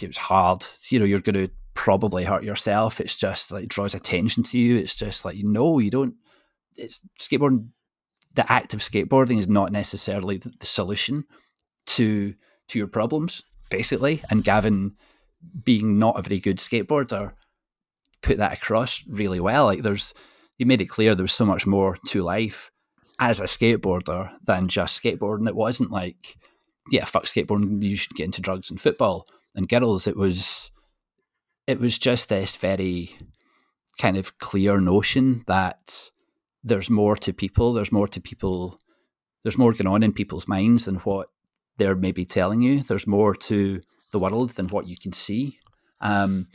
it's hard. You know, you're going to probably hurt yourself. It's just like draws attention to you. It's just like no, you don't. It's skateboarding. The act of skateboarding is not necessarily the, the solution to to your problems, basically. And Gavin, being not a very good skateboarder, put that across really well. Like there's you made it clear there was so much more to life as a skateboarder than just skateboarding. It wasn't like, yeah, fuck skateboarding, you should get into drugs and football and girls. It was, it was just this very kind of clear notion that there's more to people. There's more to people. There's more going on in people's minds than what they're maybe telling you. There's more to the world than what you can see. Um,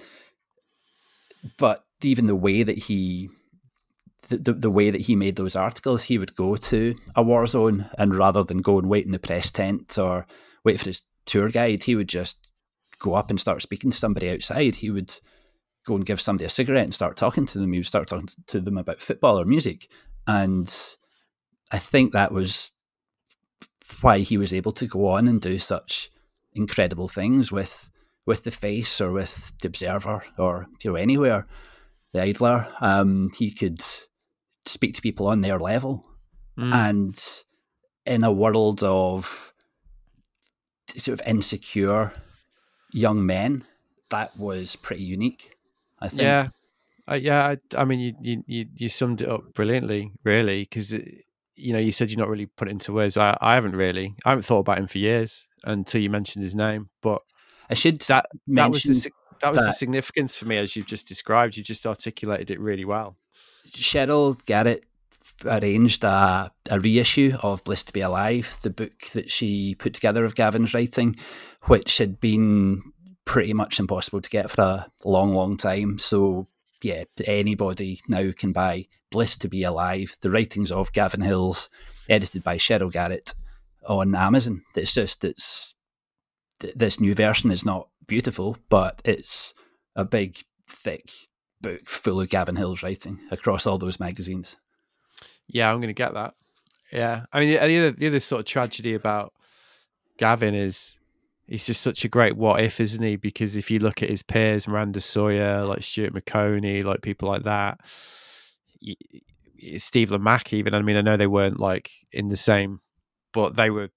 but even the way that he the, the, the, way that he made those articles, he would go to a war zone and rather than go and wait in the press tent or wait for his tour guide, he would just go up and start speaking to somebody outside. He would go and give somebody a cigarette and start talking to them. He would start talking to them about football or music. And I think that was why he was able to go on and do such incredible things with with the face or with the observer or you know anywhere the idler um, he could speak to people on their level mm. and in a world of sort of insecure young men that was pretty unique i think. Yeah. Uh, yeah I, I, mean you, you you summed it up brilliantly really because you know you said you're not really put into words. I, I haven't really i haven't thought about him for years until you mentioned his name but i should that that was the, that was that. the significance for me as you've just described. You just articulated it really well. Sheryl Garratt arranged a, a reissue of Bliss to Be Alive, the book that she put together of Gavin's writing, which had been pretty much impossible to get for a long, long time. So, yeah, anybody now can buy Bliss to Be Alive, the writings of Gavin Hills, edited by Sheryl Garratt on Amazon. It's just, it's, this new version is not beautiful, but it's a big, thick book full of Gavin Hill's writing across all those magazines. Yeah, I'm going to get that. Yeah, I mean the, the other the other sort of tragedy about Gavin is he's just such a great what if, isn't he? Because if you look at his peers, Miranda Sawyer, like Stuart Maconie, like people like that, Steve Lamacq, even. I mean, I know they weren't like in the same, but they were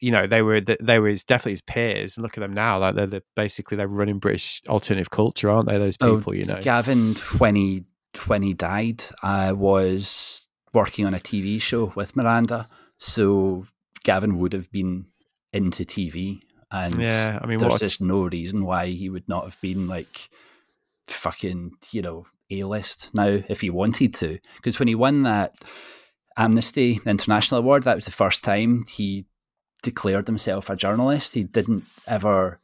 you know they were they were his, definitely his peers and look at them now like they're the, basically they're running british alternative culture aren't they those oh, people oh, you know gavin when he when he died i was working on a tv show with miranda so gavin would have been into tv and yeah i mean there's just no reason why he would not have been like fucking you know a-list now if he wanted to because when he won that amnesty international award that was the first time he declared himself a journalist. He didn't ever.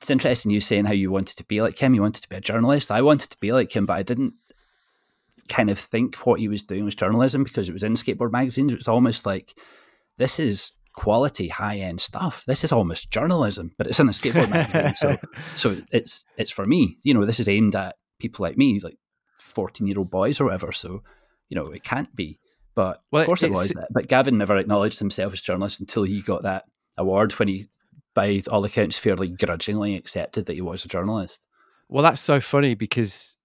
It's interesting you saying how you wanted to be like him. You wanted to be a journalist. I wanted to be like him, but I didn't kind of think what he was doing was journalism because it was in skateboard magazines. It was almost like this is quality high end stuff. This is almost journalism, but it's in a skateboard magazine. So so it's it's for me. You know, this is aimed at people like me, like fourteen year old boys or whatever. So, you know, it can't be. But well, of course it was. But Gavin never acknowledged himself as journalist until he got that award when he, by all accounts, fairly grudgingly accepted that he was a journalist. Well, that's so funny because,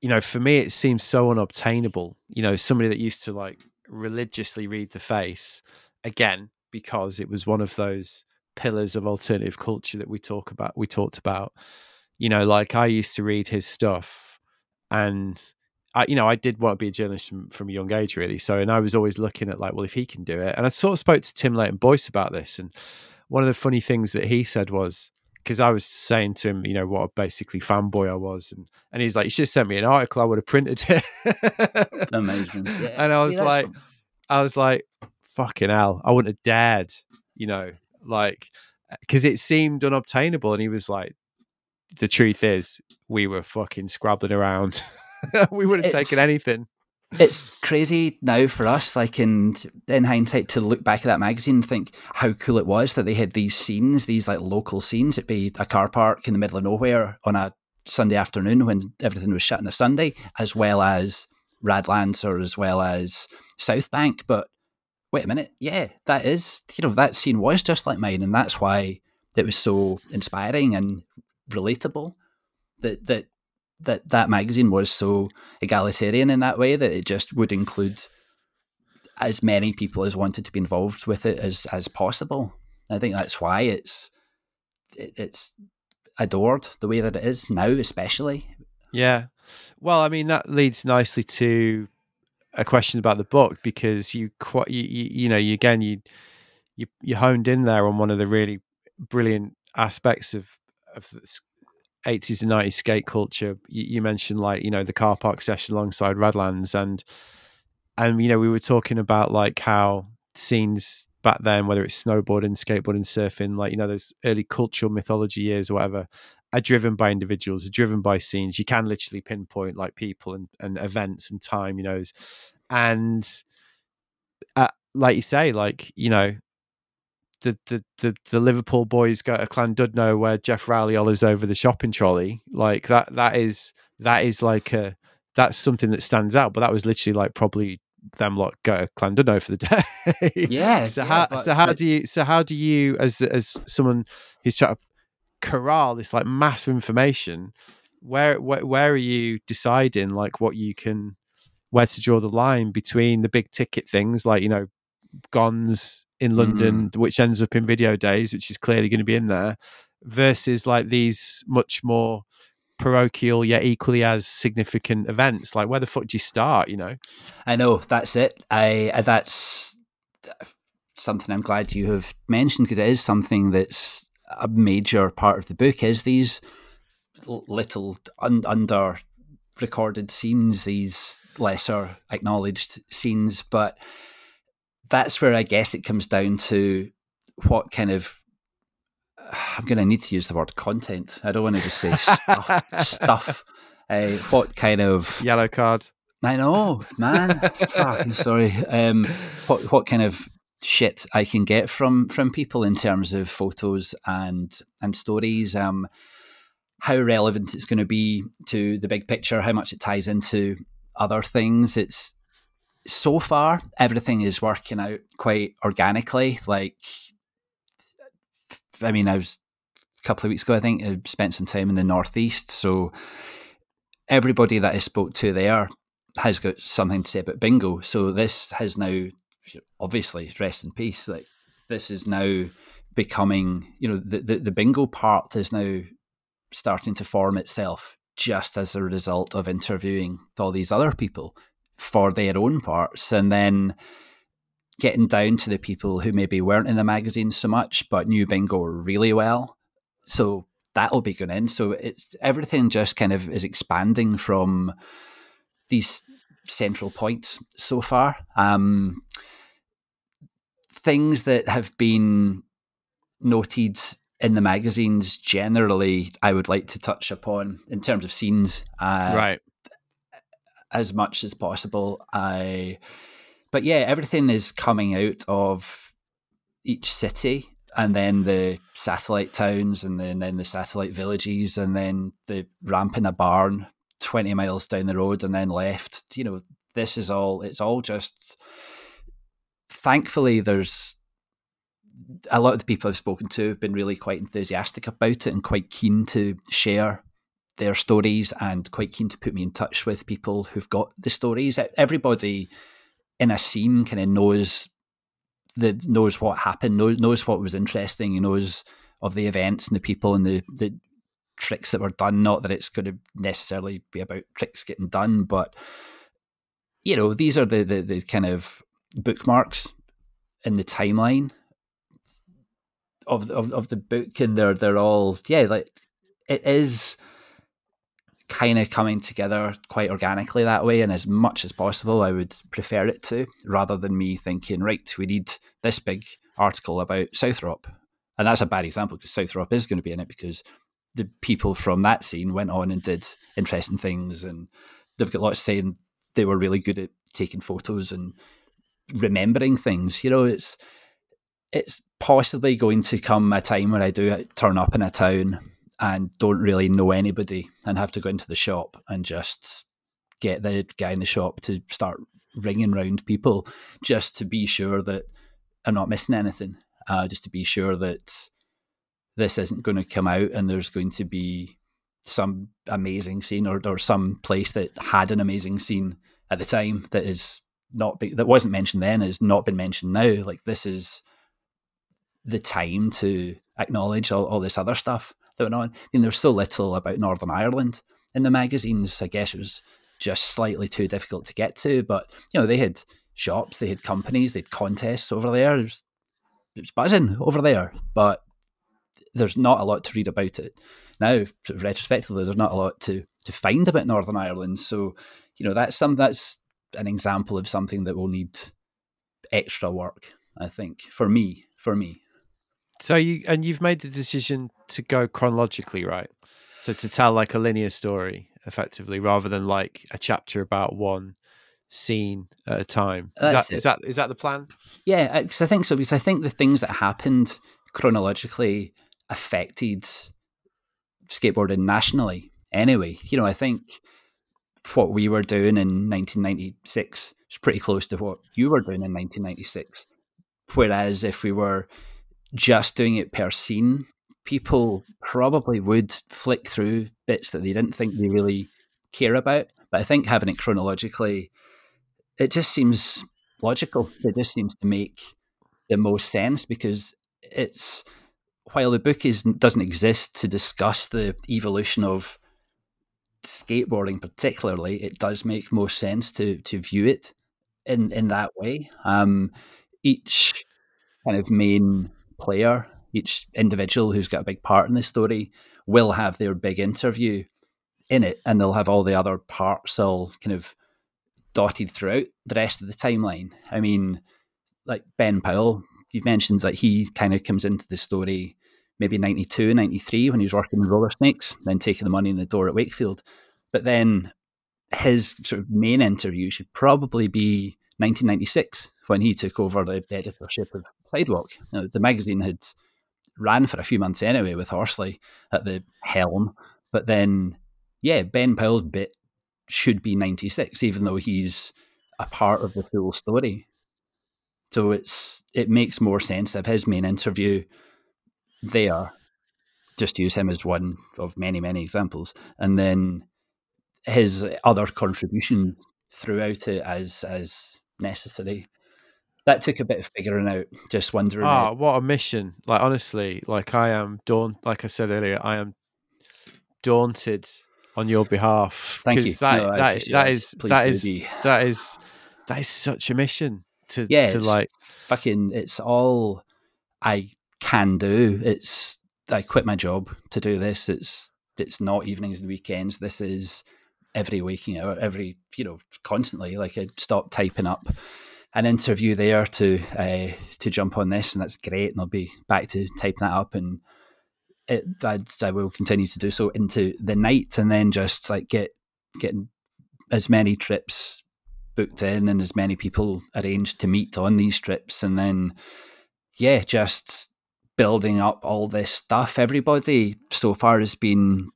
you know, for me, it seems so unobtainable. You know, somebody that used to like religiously read The Face, again, because it was one of those pillars of alternative culture that we talk about, we talked about. You know, like I used to read his stuff and I, you know, I did want to be a journalist from, from, a young age, really. So, and I was always looking at like, well, if he can do it, and I sort of spoke to Tim Leighton Boyce about this, and one of the funny things that he said was because I was saying to him, you know, what a basically fanboy I was, and and he's like, you should have sent me an article, I would have printed it. Amazing. Yeah. And I was yeah, like, fun. I was like, fucking hell, I wouldn't have dared, you know, like uh, because it seemed unobtainable, and he was like, the truth is, we were fucking scrabbling around. we would have taken anything. It's crazy now for us, like in in hindsight, to look back at that magazine and think how cool it was that they had these scenes, these like local scenes. It'd be a car park in the middle of nowhere on a Sunday afternoon when everything was shut on a Sunday, as well as Radlands or as well as South Bank. But wait a minute, yeah, that is you know that scene was just like mine, and that's why it was so inspiring and relatable. That that that that magazine was so egalitarian in that way that it just would include as many people as wanted to be involved with it as as possible. I think that's why it's it, it's adored the way that it is now, especially. Yeah. Well, I mean that leads nicely to a question about the book because you quite you, you, you know you again you you you honed in there on one of the really brilliant aspects of of 80s and 90s skate culture you, you, mentioned like you know the car park session alongside radlands and and you know we were talking about like how scenes back then whether it's snowboarding skateboarding surfing like you know those early cultural mythology years or whatever are driven by individuals are driven by scenes. You can literally pinpoint like people and, and events and time you know and uh, like you say like you know the, the, the, the Liverpool boys go to Llandudno where Jeff Rowley hollers over the shopping trolley. Like that that is that is like a that's something that stands out. But that was literally like probably them lot go to Llandudno for the day. Yeah. so yeah, how but, so how but, do you so how do you as as someone who's trying to corral this like massive information, where where where are you deciding like what you can where to draw the line between the big ticket things like you know Gonz in London, mm. which ends up in video days, which is clearly going to be in there, versus like these much more parochial yet equally as significant events. Like where the fuck do you start? You know? I know that's it. I that's something I'm glad you have mentioned because it is something that's a major part of the book. Is these little un- under recorded scenes, these lesser acknowledged scenes, but that's where I guess it comes down to what kind of I'm going to need to use the word content. I don't want to just say stuff. stuff. Uh, what kind of yellow card? I know, man. Fucking sorry. Um, what what kind of shit I can get from from people in terms of photos and and stories. Um, how relevant it's going to be to the big picture. How much it ties into other things. It's so far everything is working out quite organically. Like, I mean, I was a couple of weeks ago. I think I spent some time in the northeast, so everybody that I spoke to there has got something to say about bingo. So this has now, obviously, rest in peace. Like this is now becoming, you know, the, the, the bingo part is now starting to form itself just as a result of interviewing all these other people for their own parts and then getting down to the people who maybe weren't in the magazine so much but knew bingo really well. So that'll be going in. So it's everything just kind of is expanding from these central points so far. Um, things that have been noted in the magazines generally i would like to touch upon in terms of scenes. Uh, right as much as possible. I, but yeah, everything is coming out of each city, and then the satellite towns, and then, then the satellite villages, and then the ramp in a barn twenty miles down the road, and then left. You know, this is all. It's all just. Thankfully, there's a lot of the people I've spoken to have been really quite enthusiastic about it and quite keen to share their stories and quite keen to put me in touch with people who've got the stories. Everybody in a scene kind of knows the knows what happened, knows knows what was interesting, knows of the events and the people and the the tricks that were done. Not that it's going to necessarily be about tricks getting done, but you know these are the the, the kind of bookmarks in the timeline of, of of the book, and they're they're all yeah like it is kind of coming together quite organically that way. And as much as possible, I would prefer it to, rather than me thinking, right, we need this big article about Southrop. And that's a bad example because Southrop is going to be in it because the people from that scene went on and did interesting things. And they've got lots saying they were really good at taking photos and remembering things. You know, it's it's possibly going to come a time where I do turn up in a town and don't really know anybody and have to go into the shop and just get the guy in the shop to start ringing round people just to be sure that I'm not missing anything, uh, just to be sure that this isn't going to come out and there's going to be some amazing scene or, or some place that had an amazing scene at the time that is not be, that wasn't mentioned then has not been mentioned now. Like this is the time to acknowledge all, all this other stuff that went on. I mean, there's so little about Northern Ireland in the magazines. I guess it was just slightly too difficult to get to. But you know, they had shops, they had companies, they had contests over there. It was, it was buzzing over there, but there's not a lot to read about it now. Sort of retrospectively, there's not a lot to to find about Northern Ireland. So you know, that's some that's an example of something that will need extra work. I think for me, for me. So you and you've made the decision to go chronologically, right? So to tell like a linear story, effectively, rather than like a chapter about one scene at a time. Is that, is that is that the plan? Yeah, because I think so. Because I think the things that happened chronologically affected skateboarding nationally. Anyway, you know, I think what we were doing in 1996 is pretty close to what you were doing in 1996. Whereas if we were just doing it per scene, people probably would flick through bits that they didn't think they really care about. But I think having it chronologically, it just seems logical. It just seems to make the most sense because it's while the book is doesn't exist to discuss the evolution of skateboarding particularly, it does make most sense to to view it in in that way. Um, each kind of main player, each individual who's got a big part in the story, will have their big interview in it, and they'll have all the other parts all kind of dotted throughout the rest of the timeline. I mean, like Ben Powell, you've mentioned that he kind of comes into the story maybe 92, 93 when he was working with Rollersnakes, then taking the money in the door at Wakefield. But then his sort of main interview should probably be 1996 when he took over the editorship of Sidewalk. The magazine had ran for a few months anyway with Horsley at the helm, but then, yeah, Ben Powell's bit should be 96, even though he's a part of the full story. So it's it makes more sense of his main interview there. Just use him as one of many, many examples, and then his other contributions throughout it as as necessary. That took a bit of figuring out. Just wondering. Ah, what a mission! Like honestly, like I am daunt. Like I said earlier, I am daunted on your behalf. Thank you. That, No, that, that is Please that is be. that is that is such a mission to Yeah, to like. fucking. It's all I can do. It's I quit my job to do this. It's it's not evenings and weekends. This is every waking hour, every you know, constantly. Like I stop typing up an interview there to uh, to jump on this, and that's great. And I'll be back to typing that up, and it I'd, I will continue to do so into the night, and then just like get getting as many trips booked in and as many people arranged to meet on these trips, and then yeah, just building up all this stuff. Everybody so far has been,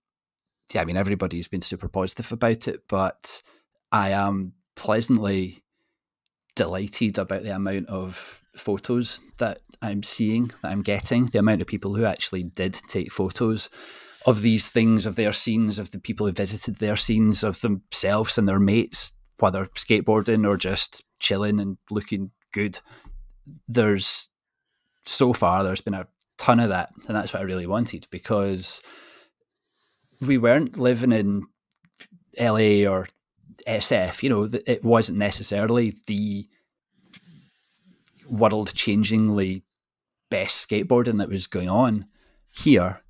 yeah, I mean, everybody's been super positive about it, but I am pleasantly delighted about the amount of photos that I'm seeing, that I'm getting, the amount of people who actually did take photos of these things, of their scenes, of the people who visited their scenes, of themselves and their mates, whether skateboarding or just chilling and looking good. There's so far, there's been a ton of that, and that's what I really wanted because we weren't living in LA or SF. You know, it wasn't necessarily the world changingly best skateboarding that was going on here,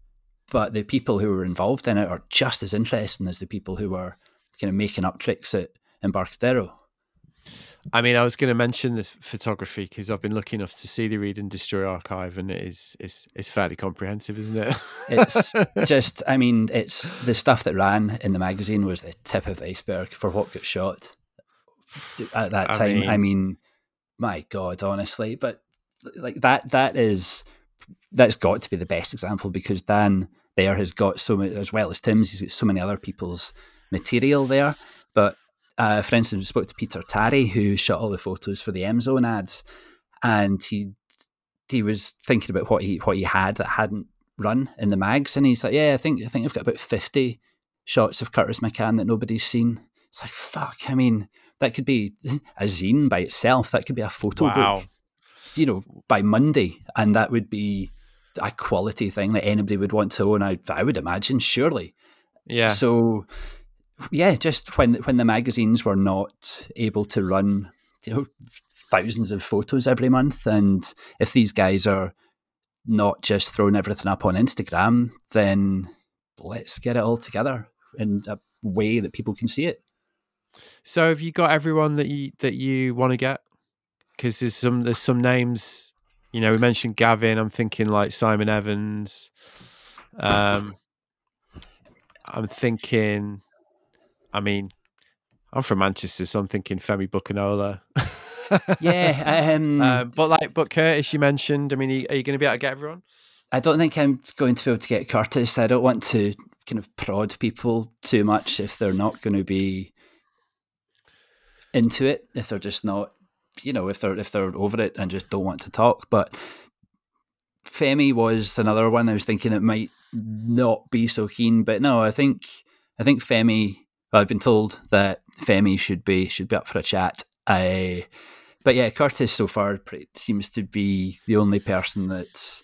but the people who were involved in it are just as interesting as the people who were kind of making up tricks at Embarcadero. I mean, I was going to mention this photography because I've been lucky enough to see the Read and Destroy archive, and it is it's it's fairly comprehensive, isn't it? It's just, I mean, it's the stuff that ran in the magazine was the tip of the iceberg for what got shot at that I time. I mean- mean, my God, honestly, but like that, that is that's got to be the best example because Dan there has got so many, as well as Tim's, he's got so many other people's material there. But uh, for instance, we spoke to Peter Tarry, who shot all the photos for the M Zone ads, and he he was thinking about what he what he had that hadn't run in the mags, and he's like, "Yeah, I think I think I've got about fifty shots of Curtis McCann that nobody's seen." It's like, fuck. I mean, that could be a zine by itself. That could be a photo Wow. book, you know, by Monday, and that would be a quality thing that anybody would want to own. I, I would imagine, surely. yeah. So yeah, just when when the magazines were not able to run you know thousands of photos every month, and if these guys are not just throwing everything up on Instagram, then let's get it all together in a way that people can see it. So have you got everyone that you that you want to get? Because there's some there's some names. You know, we mentioned Gavin. I'm thinking like Simon Evans. Um, I'm thinking. I mean, I'm from Manchester, so I'm thinking Femi Bucanola. yeah, um, um, but like, but Curtis, you mentioned. I mean, are you, you going to be able to get everyone? I don't think I'm going to be able to get Curtis. I don't want to kind of prod people too much if they're not going to be into it. If they're just not, you know, if they're if they're over it and just don't want to talk. But Femi was another one. I was thinking it might not be so keen, but no, I think I think Femi. I've been told that Femi should be should be up for a chat. I, but yeah, Curtis so far seems to be the only person that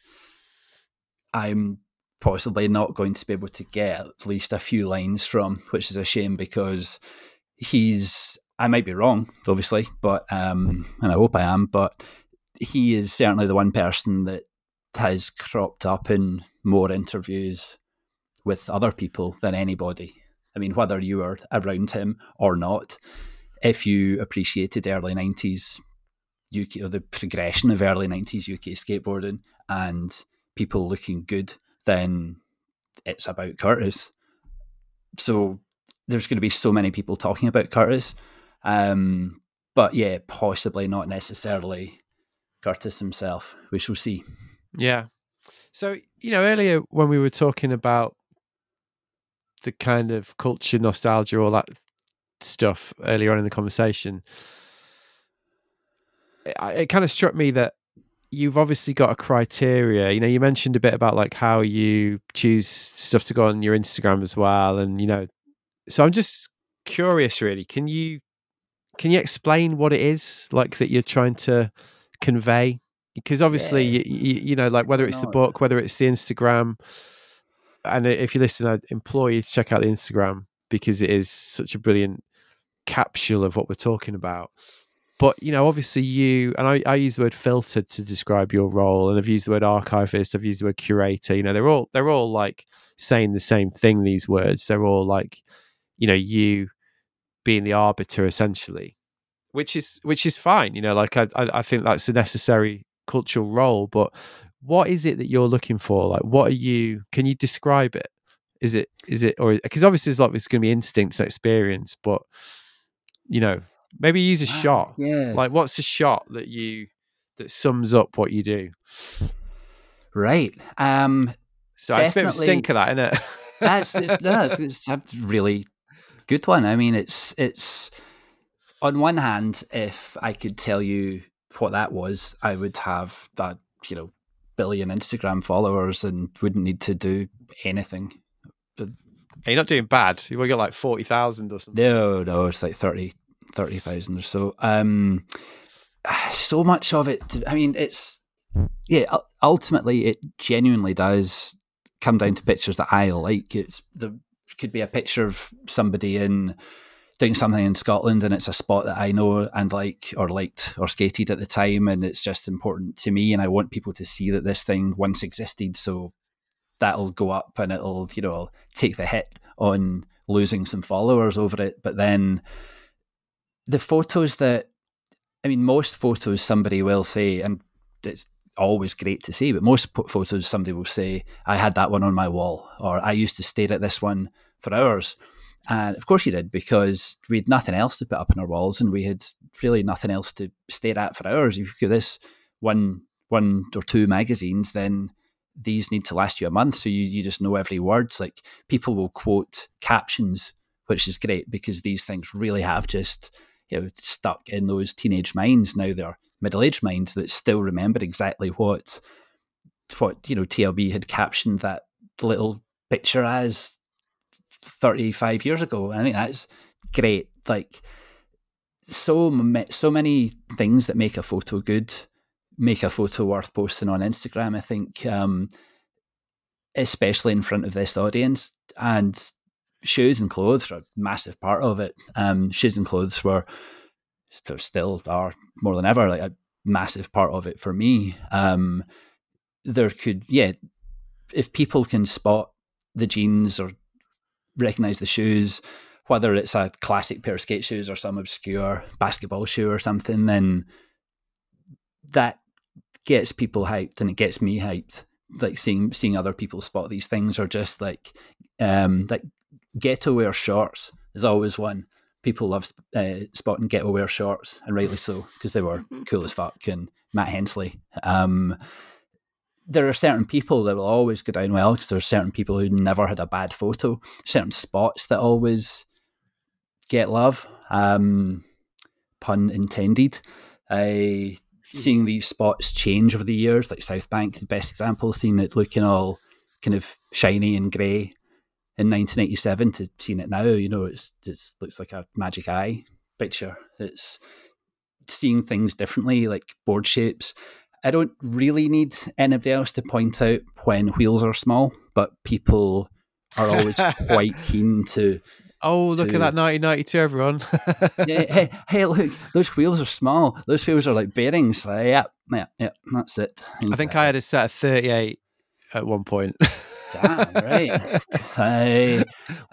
I'm possibly not going to be able to get at least a few lines from, which is a shame because he's. I might be wrong, obviously, but um, and I hope I am, but he is certainly the one person that has cropped up in more interviews with other people than anybody. I mean, whether you were around him or not, if you appreciated early 90s UK or the progression of early 90s UK skateboarding and people looking good, then it's about Curtis. So there's going to be so many people talking about Curtis. Um, but yeah, possibly not necessarily Curtis himself. We shall see. Yeah. So, you know, earlier when we were talking about the kind of culture, nostalgia, all that stuff earlier on in the conversation, it, it kind of struck me that you've obviously got a criteria. You know, you mentioned a bit about like how you choose stuff to go on your Instagram as well, and you know, so I'm just curious, really. Can you can you explain what it is like that you're trying to convey? Because obviously, yeah. you, you, you, know, like whether it's the book, whether it's the Instagram, and uh, if you listen, I implore you to check out the Instagram because it is such a brilliant capsule of what we're talking about. But you know obviously you and I, I use the word filtered to describe your role and i've used the word archivist i've used the word curator you know they're all they're all like saying the same thing these words. They're all like you know you being the arbiter essentially which is which is fine you know like i i think that's a necessary cultural role but what is it that you're looking for like what are you can you describe it is it is it or because obviously it's like it's going to be instincts and experience but you know Maybe use a ah, shot. Yeah. Like, what's a shot that you that sums up what you do? Right. Um. So it's a bit of that isn't it? that's it's, no, it's, it's a really good one. I mean, it's it's on one hand, if I could tell you what that was, I would have that you know billion Instagram followers and wouldn't need to do anything. You're not doing bad. You will get like forty thousand or something. No, no, it's like thirty thirty thousand or so. Um, so much of it. I mean, it's yeah. Ultimately, it genuinely does come down to pictures that I like. It's there could be a picture of somebody in doing something in Scotland and it's a spot that I know and like or liked or skated at the time and it's just important to me and I want people to see that this thing once existed so that'll go up and it'll you know take the hit on losing some followers over it but then the photos that I mean, most photos somebody will say, and it's always great to see, but most photos somebody will say, I had that one on my wall, or I used to stare at this one for hours. And of course you did, because we had nothing else to put up on our walls and we had really nothing else to stare at for hours. If you got this one one or two magazines, then these need to last you a month. So you, you just know every word. Like people will quote captions, which is great because these things really have just you know, stuck in those teenage minds. Now they're middle aged minds that still remember exactly what what you know TLB had captioned that little picture as 35 years ago. I think that's great. Like so so many things that make a photo good make a photo worth posting on Instagram. I think, um, especially in front of this audience, and shoes and clothes are a massive part of it. Um, shoes and clothes were still are more than ever like a massive part of it for me. Um, there could yeah, if people can spot the jeans or recognize the shoes, whether it's a classic pair of skate shoes or some obscure basketball shoe or something, then that gets people hyped and it gets me hyped. Like seeing seeing other people spot these things or just like um like ghetto wear shorts is always one. People love uh, spotting ghetto wear shorts, and rightly so because they were cool as fuck. And Matt Hensley. Um, there are certain people that will always go down well because there are certain people who never had a bad photo. Certain spots that always get love. Um, pun intended. Uh, seeing these spots change over the years, like South Bank, the best example, seeing it looking all kind of shiny and grey in 1987 to seeing it now, you know, it's it looks like a magic eye picture. It's seeing things differently, like board shapes. I don't really need anybody else to point out when wheels are small, but people are always quite keen to Oh, look to, at that 1992, everyone. yeah, hey, hey, look, those wheels are small. Those wheels are like bearings. Like, yeah, yeah, yeah, that's it. I think I had a set of 38 at one point. Damn, right. I,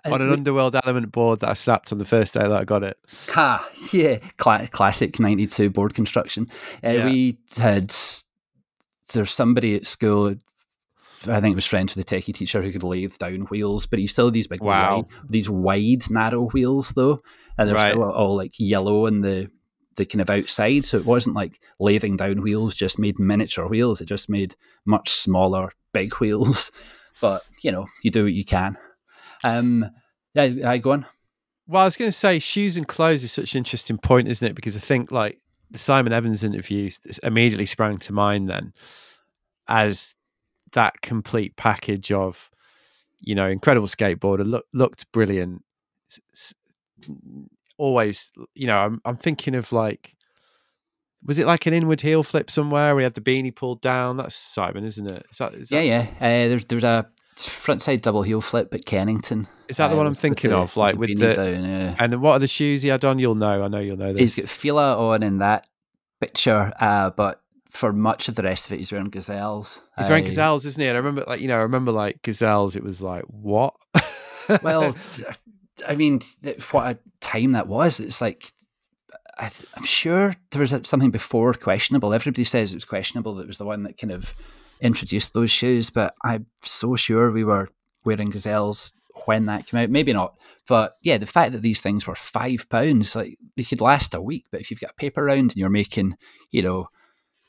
on an Underworld element board that I snapped on the first day that I got it. Ha, yeah, Cla- classic 92 board construction. Uh, yeah. We had, there's somebody at school I think it was friends with the techie teacher who could lathe down wheels, but he still had these big, wow. wide, these wide, narrow wheels though, and they're right. still all like yellow in the the kind of outside. So it wasn't like lathing down wheels just made miniature wheels. It just made much smaller, big wheels. But you know, you do what you can. Um, yeah, I go on. Well, I was going to say shoes and clothes is such an interesting point, isn't it? Because I think like the Simon Evans interview immediately sprang to mind then as that complete package of you know incredible skateboarder look, looked brilliant always you know I'm, I'm thinking of like was it like an inward heel flip somewhere where he had the beanie pulled down that's simon isn't it is that, is that... yeah yeah uh, there's there's a frontside double heel flip at kennington is that the uh, one i'm thinking the, of like with the, with the down, yeah. and what are the shoes he had on you'll know i know you'll know this he's got fila on in that picture uh, but for much of the rest of it, he's wearing gazelles. He's wearing uh, gazelles, isn't he? And I remember, like you know, I remember like gazelles. It was like what? well, I mean, what a time that was. It's like I, am sure there was something before questionable. Everybody says it was questionable. That was the one that kind of introduced those shoes. But I'm so sure we were wearing gazelles when that came out. Maybe not, but yeah, the fact that these things were five pounds, like they could last a week. But if you've got a paper round and you're making, you know,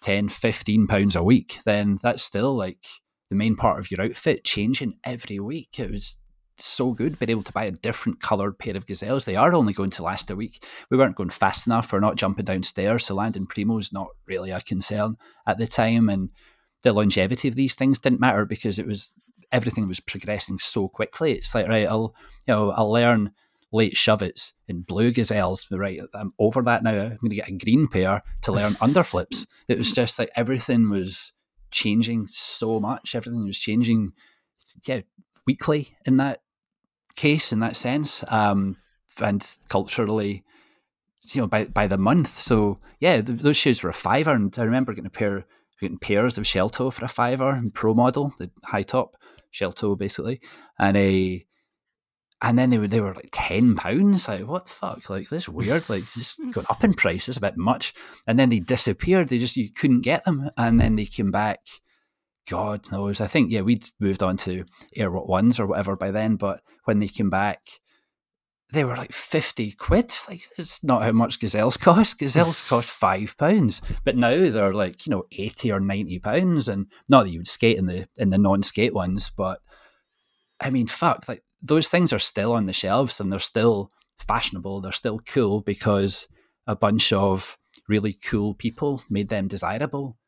10, 15 pounds a week, then that's still like the main part of your outfit changing every week. It was so good being able to buy a different coloured pair of gazelles. They are only going to last a week. We weren't going fast enough. We're not jumping downstairs. So landing Primo's not really a concern at the time. And the longevity of these things didn't matter because it was everything was progressing so quickly. It's like, right, I'll you know, I'll learn late shove-its in blue gazelles. Right, I'm over that now. I'm going to get a green pair to learn underflips. It was just like everything was changing so much. Everything was changing, yeah, weekly in that case, in that sense, um, and culturally, you know, by by the month. So yeah, th- those shoes were a fiver, and I remember getting a pair, getting pairs of shell toe for a fiver, and pro model, the high top shell toe basically, and a and then they were they were like ten pounds. Like what the fuck? Like this weird. Like just going up in prices a bit much. And then they disappeared. They just you couldn't get them. And then they came back. God knows. I think yeah, we'd moved on to Airwalk ones or whatever by then. But when they came back, they were like fifty quid. Like it's not how much gazelles cost. Gazelles cost five pounds, but now they're like you know eighty or ninety pounds. And not that you would skate in the in the non skate ones, but I mean, fuck, like those things are still on the shelves and they're still fashionable. They're still cool because a bunch of really cool people made them desirable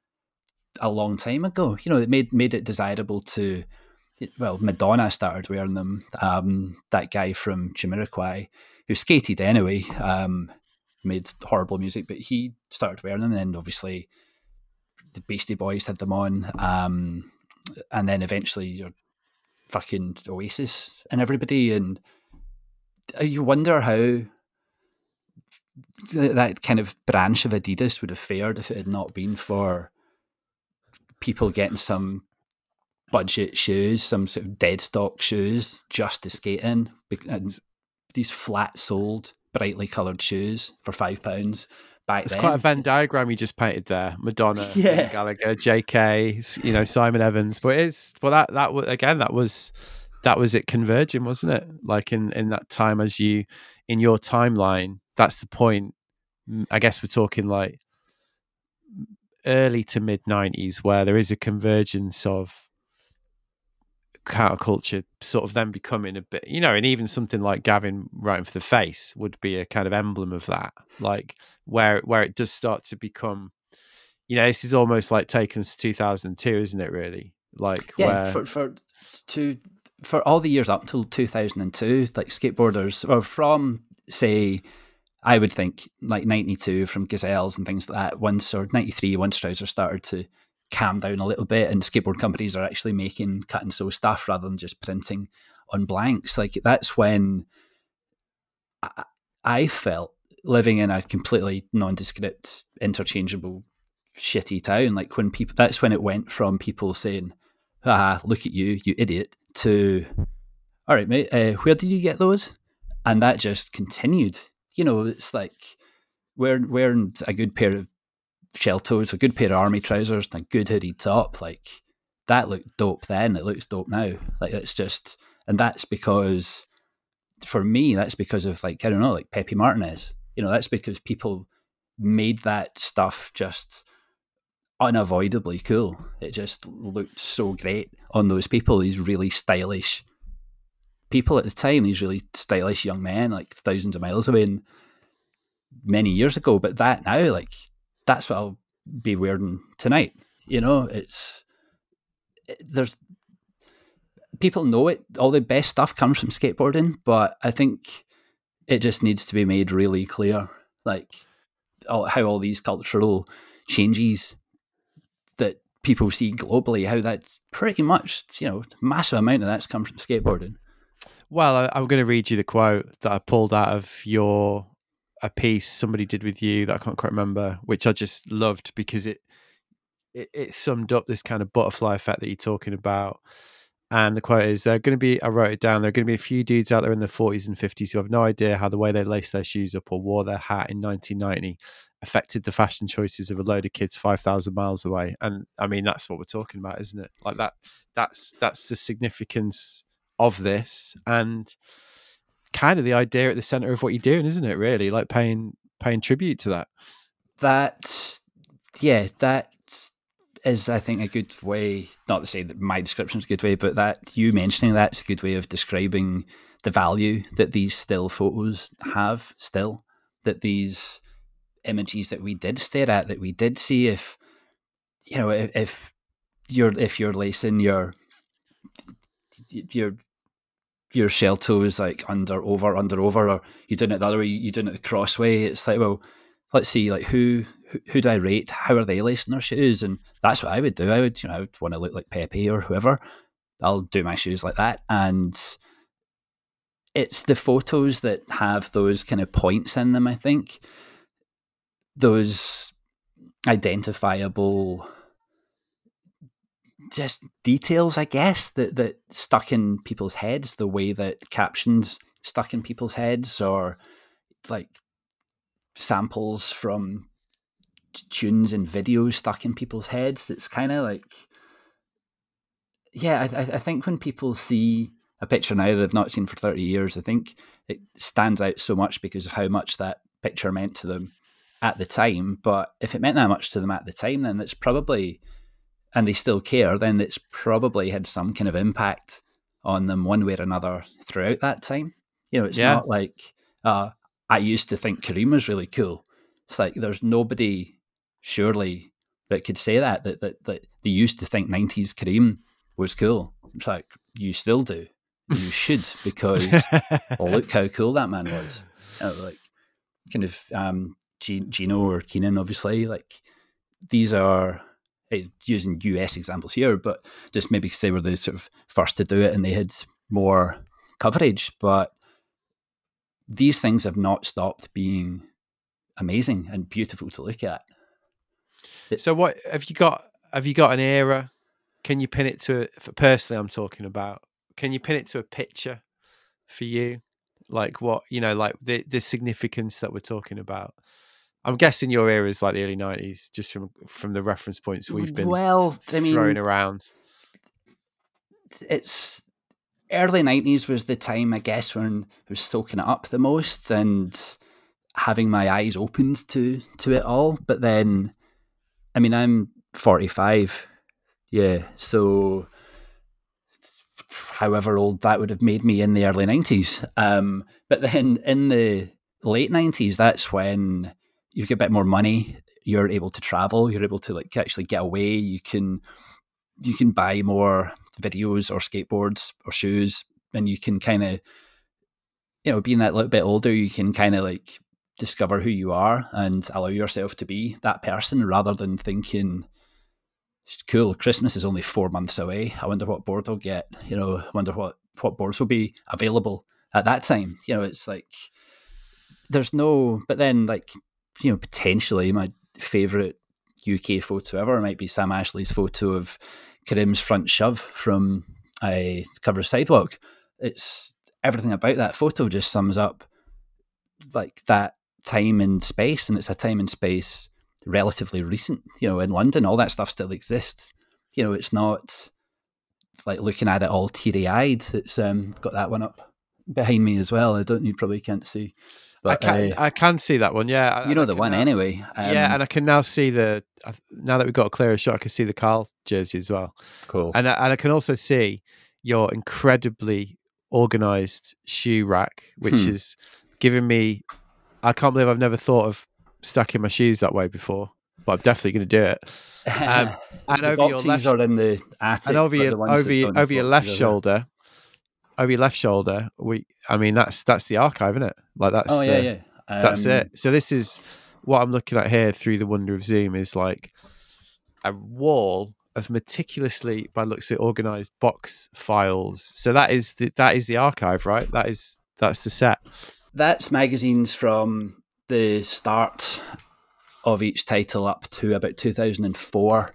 a long time ago. You know, it made made it desirable to. Well, Madonna started wearing them. Um, that guy from Jamiroquai, who skated anyway, um, made horrible music, but he started wearing them. And obviously, the Beastie Boys had them on. Um, and then eventually, your fucking Oasis and everybody, and uh, you wonder how that kind of branch of Adidas would have fared if it had not been for people getting some budget shoes, some sort of dead stock shoes just to skate in. And these flat soled, brightly coloured shoes for five pounds. Back it's then. quite a Venn diagram you just painted there. Madonna, Yeah. Gallagher, JK, you know Simon Evans. But it's well that that was again that was that was it converging, wasn't it? Like in in that time as you in your timeline, that's the point. I guess we're talking like early to mid nineties where there is a convergence of counterculture sort of then becoming a bit you know and even something like gavin writing for the face would be a kind of emblem of that like where where it does start to become you know this is almost like taken to 2002 isn't it really? Like yeah, where for for to for all the years up until two thousand and two, like skateboarders, or from say, I would think like ninety two from Gazelles and things like that. Once or ninety three, once trousers started to calm down a little bit, and skateboard companies are actually making cut and sew stuff rather than just printing on blanks. Like that's when I, I felt living in a completely nondescript, interchangeable, shitty town. Like when people, that's when it went from people saying, "Ah, look at you, you idiot," to, "All right, mate, uh, where did you get those?" And that just continued. You know, it's like wearing wearing a good pair of shell toes, a good pair of army trousers, and a good hoodie top. Like that looked dope then. It looks dope now. Like it's just, and that's because for me, that's because of like I don't know, like Pepe Martinez. You know, that's because people made that stuff just unavoidably cool. It just looked so great on those people. These really stylish people at the time. These really stylish young men, like thousands of miles away, and many years ago. But that now, like that's what I'll be wearing tonight. You know, it's it, there's people know it. All the best stuff comes from skateboarding, but I think it just needs to be made really clear, like all, how all these cultural changes that people see globally, how that's pretty much you know massive amount of that's come from skateboarding. Well I, i'm going to read you the quote that i pulled out of your a piece somebody did with you that i can't quite remember which i just loved because it it, it summed up this kind of butterfly effect that you're talking about And the quote is, "There are going to be." I wrote it down. There are going to be a few dudes out there in their forties and fifties who have no idea how the way they laced their shoes up or wore their hat in 1990 affected the fashion choices of a load of kids 5,000 miles away. And I mean, that's what we're talking about, isn't it? Like that. That's that's the significance of this, and kind of the idea at the center of what you're doing, isn't it? Really, like paying paying tribute to that. That, yeah, that is, I think, a good way. Not to say that my description is a good way, but that you mentioning that's a good way of describing the value that these still photos have. Still, that these images that we did stare at, that we did see, if you know, if, if you're if you're lacing your your your shell toes like under over under over or you're doing it the other way you're doing it the cross way. It's like well let's see like who who, who do i rate? How are they lacing their shoes and that's what i would do. I would you know i would want to look like pepe or whoever. I'll do my shoes like that. And it's the photos that have those kind of points in them i think. Those identifiable just details, I guess, that that stuck in people's heads, the way that captions stuck in people's heads, or like samples from tunes and videos stuck in people's heads. It's kind of like, yeah, I, I think when people see a picture now they've not seen for thirty years, I think it stands out so much because of how much that picture meant to them at the time. But if it meant that much to them at the time, then it's probably and they still care, then it's probably had some kind of impact on them one way or another throughout that time. You know, it's Yeah. not like uh, I used to think Kareem was really cool. It's like there's nobody surely that could say that that that, that they used to think '90s Kareem was cool. It's like you still do. You should because oh, look how cool that man was. Like kind of um, Gino or Keenan, obviously. Like these are using US examples here, but just maybe because they were the sort of first to do it and they had more coverage. But these things have not stopped being amazing and beautiful to look at. So what have you got? Have you got an era? Can you pin it to personally? I'm talking about. Can you pin it to a picture for you? Like what you know, like the the significance that we're talking about. I'm guessing your era is like the early '90s, just from from the reference points we've been well. I mean, throwing around. It's early '90s was the time, I guess, when I was soaking it up the most and having my eyes opened to to it all. But then, I mean, I'm 45, yeah, so however old that would have made me in the early 90s. Um, but then in the late 90s, that's when you get a bit more money. You're able to travel. You're able to like actually get away. You can you can buy more videos or skateboards or shoes, and you can kind of you know being that little bit older, you can kind of like discover who you are and allow yourself to be that person rather than thinking cool christmas is only four months away i wonder what board i'll get you know i wonder what what boards will be available at that time you know it's like there's no but then like you know potentially my favorite uk photo ever might be sam ashley's photo of karim's front shove from a cover sidewalk it's everything about that photo just sums up like that time and space and it's a time and space relatively recent. You know, in London, all that stuff still exists. You know, it's not like looking at it all teary eyed. It's um, got that one up behind me as well. I don't, you probably can't see. But, I can, uh, I can see that one. Yeah, you know the one now, anyway. Um, yeah, and I can now see the. Now that we've got a clearer shot, I can see the Carl jersey as well. Cool. And and I can also see your incredibly organized shoe rack, which hmm. is giving me. I can't believe I've never thought of stacking my shoes that way before, but I'm definitely going to do it. Um, and over your left, are in the attic, and over your over your, over your left shoulder, over your left shoulder, we. I mean, that's that's the archive, isn't it? Like that's oh the, yeah yeah. Um, that's it. So this is what I'm looking at here through the wonder of Zoom is like a wall of meticulously, by looks of organized box files. So that is the that is the archive, right? That is that's the set. That's magazines from the start of each title up to about 2004.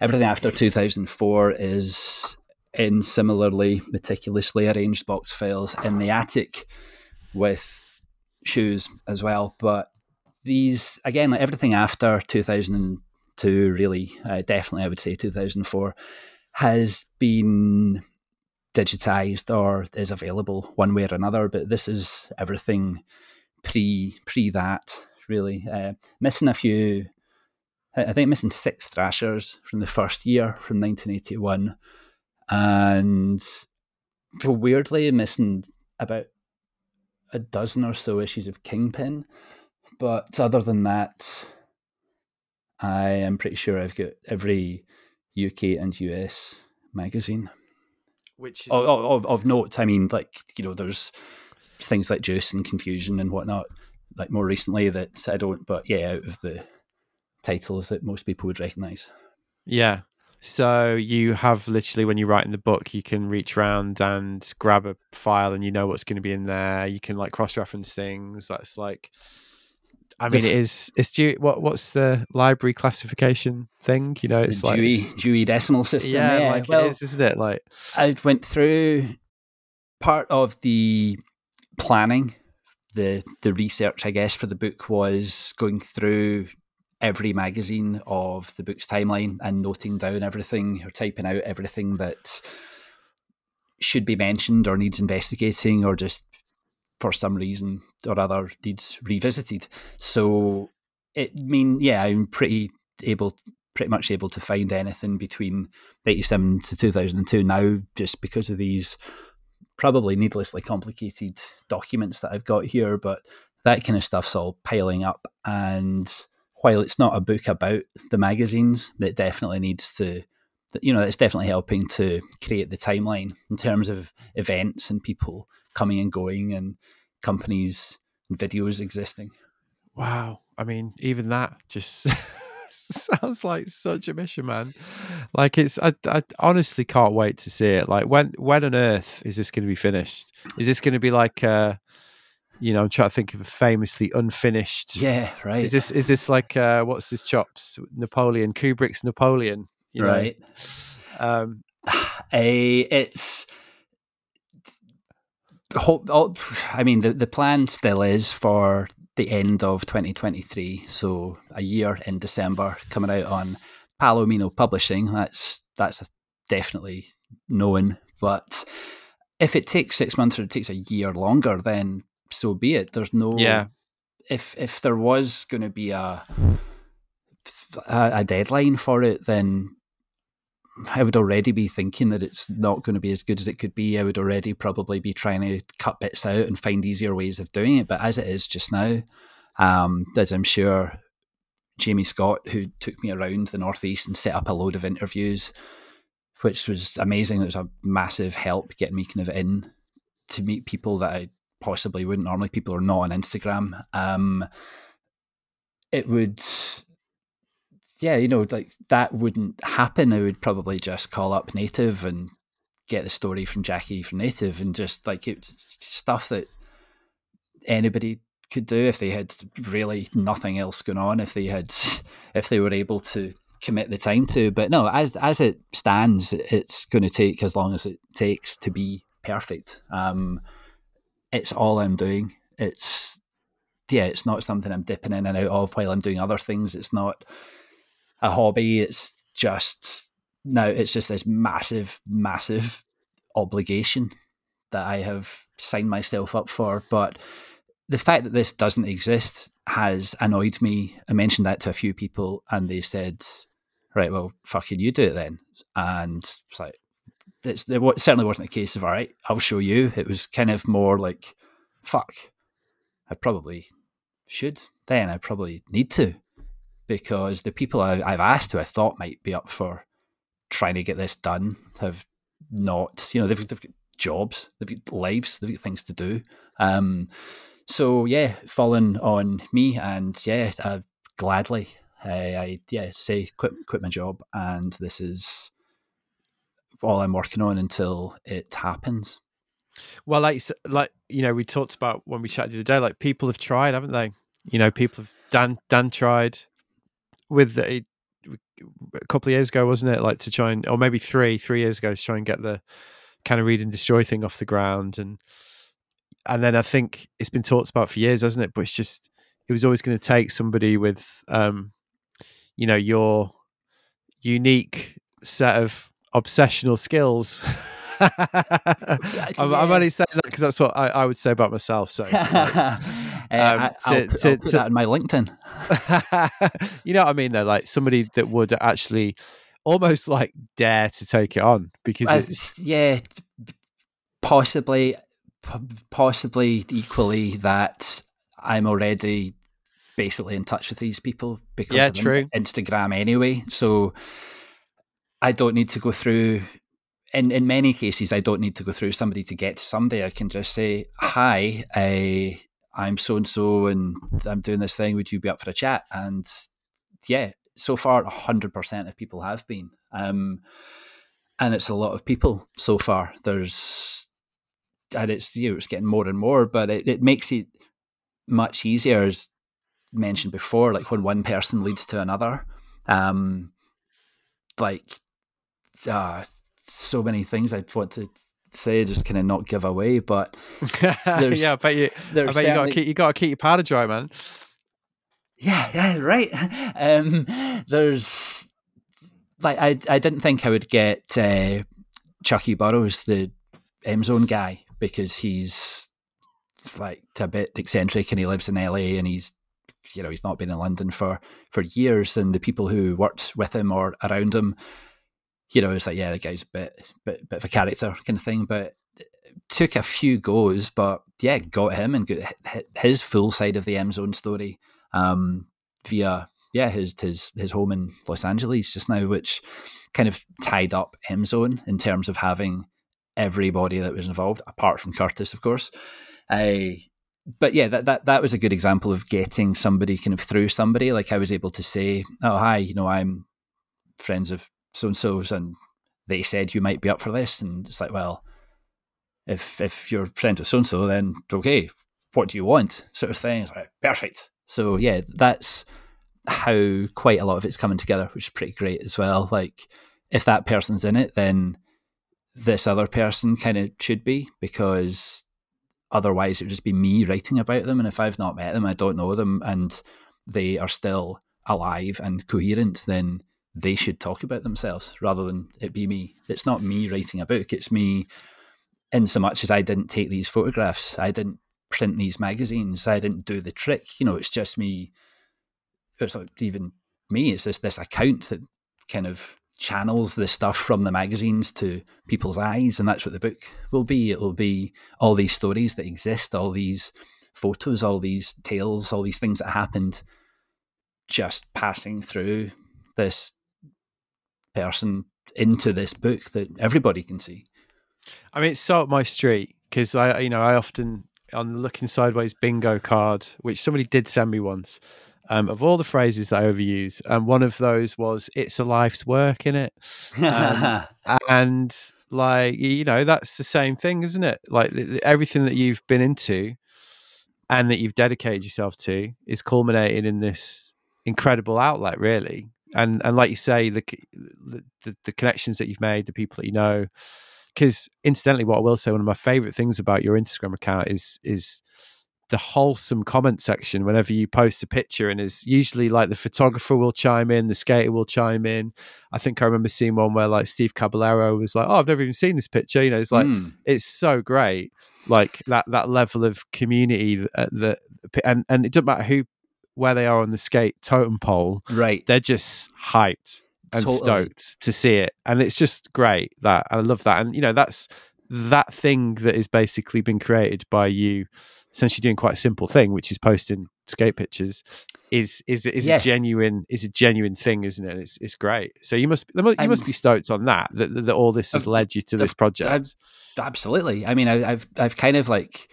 Everything after 2004 is in similarly meticulously arranged box files in the attic with shoes as well. But these, again, like everything after 2002, really, uh, definitely I would say 2004, has been digitized or is available one way or another. But this is everything pre pre that really. Uh, missing a few, I think missing six Thrashers from the first year from 1981, and weirdly missing about a dozen or so issues of Kingpin. But other than that, I am pretty sure I've got every UK and US magazine. Which is... of, of, of note, I mean, like you know, there's things like Juice and Confusion and whatnot, like more recently that I don't, but yeah, out of the titles that most people would recognize. Yeah. So you have literally when you write in the book, you can reach around and grab a file and you know what's going to be in there. You can like cross reference things. That's like, I mean, f- it is. It's due. What what's the library classification thing? You know, it's the like Dewey, Dewey Decimal System. Yeah, yeah. like well, it is, isn't it? Like I went through part of the planning, the the research, I guess, for the book was going through every magazine of the book's timeline and noting down everything or typing out everything that should be mentioned or needs investigating or just for some reason or other needs revisited. So it mean yeah, I'm pretty able pretty much able to find anything between 87 to 2002 now just because of these probably needlessly complicated documents that I've got here, but that kind of stuff's all piling up. And while it's not a book about the magazines, that definitely needs to, you know, it's definitely helping to create the timeline in terms of events and people coming and going and companies and videos existing. Wow. I mean, even that just sounds like such a mission, man. Like it's, I, I honestly can't wait to see it. Like when, when on earth is this going to be finished? Is this going to be like, uh, You know, I'm trying to think of a famously unfinished. Yeah, right. Is this is this like uh, what's his chops? Napoleon, Kubrick's Napoleon. You know? right. Um, Eh, it's hope. oh, I mean, the the plan still is for the end of 2023, so a year in December, coming out on Palomino Publishing. That's that's definitely known. But if it takes six months or it takes a year longer, then so be it. There's no yeah. if if there was going to be a a deadline for it, then I would already be thinking that it's not going to be as good as it could be. I would already probably be trying to cut bits out and find easier ways of doing it. But as it is just now, um, as I'm sure Jamie Scott, who took me around the Northeast and set up a load of interviews, which was amazing. It was a massive help getting me kind of in to meet people that I possibly wouldn't normally. People are not on Instagram. Um, it would yeah, you know, like that wouldn't happen. I would probably just call up Native and get the story from Jackie from Native and just like it's stuff that anybody could do if they had really nothing else going on, if they had, if they were able to commit the time to. But no, as as it stands, it's going to take as long as it takes to be perfect. Um, it's all I'm doing. It's yeah, it's not something I'm dipping in and out of while I'm doing other things. It's not a hobby. It's just no, it's just this massive, massive obligation that I have signed myself up for. But the fact that this doesn't exist has annoyed me. I mentioned that to a few people, and they said, "Right, well, fucking you do it then." And it's like, it's, it certainly wasn't a case of, "All right, I'll show you." It was kind of more like, "Fuck, I probably should." Then I probably need to because the people I, I've asked who I thought might be up for trying to get this done have not. You know, they've, they've got jobs, they've got lives, they've got things to do. Um, so yeah, fallen on me, and yeah, uh, gladly, I, I yeah say quit quit my job, and this is all I'm working on until it happens. well, like like you know, we talked about when we chatted the other day. Like people have tried, haven't they? You know, people have Dan Dan tried with a, a couple of years ago, wasn't it? Like to try and, or maybe three three years ago, to try and get the kind of read and destroy thing off the ground, and and then I think it's been talked about for years, hasn't it? But it's just it was always going to take somebody with, um, you know, your unique set of obsessional skills. I'm, I'm only saying that because that's what I, I would say about myself. So, like, Uh, I, to- will put, to- I'll put to- that in my LinkedIn. you know what I mean? Though, like somebody that would actually almost like dare to take it on because I- it's yeah, possibly, possibly equally that I'm already basically in touch with these people because Yeah, of true. Instagram anyway. So I don't need to go through. In in many cases, I don't need to go through somebody to get to somebody. I can just say, "Hi, I, I'm so and so, and I'm doing this thing. Would you be up for a chat?" And yeah, so far, hundred percent of people have been. Um, and it's a lot of people so far. There's, and it's you know it's getting more and more, but it, it makes it much easier, as mentioned before. Like when one person leads to another, um, like uh, so many things I'd want to say, just kind of not give away, but there's- yeah. I bet you. I bet you got to keep you got to keep your powder dry, man. Yeah, yeah, right. Um, there's like I I didn't think I would get uh, Chucky Burrows, the M Zone guy, because he's like a bit eccentric and he lives in LA and he's you know he's not been in London for for years and the people who worked with him or around him, you know, it's like yeah, the guy's a bit bit bit of a character kind of thing, but took a few goes, but yeah, got him and got his full side of the M Zone story um, via yeah his his his home in Los Angeles just now, which kind of tied up M Zone in terms of having everybody that was involved, apart from Curtis, of course. I but yeah, that, that that was a good example of getting somebody kind of through somebody. Like I was able to say, "Oh, hi, you know, I'm friends of so and so's, and they said you might be up for this," and it's like, well, if if you're friends with so and so, then okay, what do you want? Sort of thing. It's like, perfect. So yeah, that's how quite a lot of it's coming together, which is pretty great as well. Like if that person's in it, then this other person kind of should be because otherwise it would just be me writing about them. And if I've not met them, I don't know them, and they are still alive and coherent, then they should talk about themselves rather than it be me. It's not me writing a book. It's me, in so much as I didn't take these photographs, I didn't print these magazines, I didn't do the trick. You know, it's just me. It's not even me. It's this this account that kind of channels the stuff from the magazines to people's eyes, and that's what the book will be. It will be all these stories that exist, all these photos, all these tales, all these things that happened, just passing through this person into this book that everybody can see. I mean, it's so up my street because I, you know, I often on the looking sideways bingo card, which somebody did send me once. Um, of all the phrases that I overuse, and um, one of those was "It's a life's work," in it, um, and like you know, that's the same thing, isn't it? Like everything that you've been into and that you've dedicated yourself to is culminating in this incredible outlet, really and and like you say, the the, the connections that you've made, the people that you know. Because incidentally, what I will say, one of my favorite things about your Instagram account is is the wholesome comment section whenever you post a picture and is usually like the photographer will chime in the skater will chime in i think i remember seeing one where like steve caballero was like oh i've never even seen this picture you know it's like mm. it's so great like that that level of community that, that and and it doesn't matter who where they are on the skate totem pole, right? They're just hyped and totally. stoked to see it, and it's just great that I love that. And you know, that's that thing that is basically been created by you, essentially doing quite a simple thing, which is posting skate pictures. Is is is yeah. a genuine is a genuine thing, isn't it? It's it's great. So you must you must be stoked on that that, that all this has led you to this project. absolutely. I mean, I, I've I've kind of like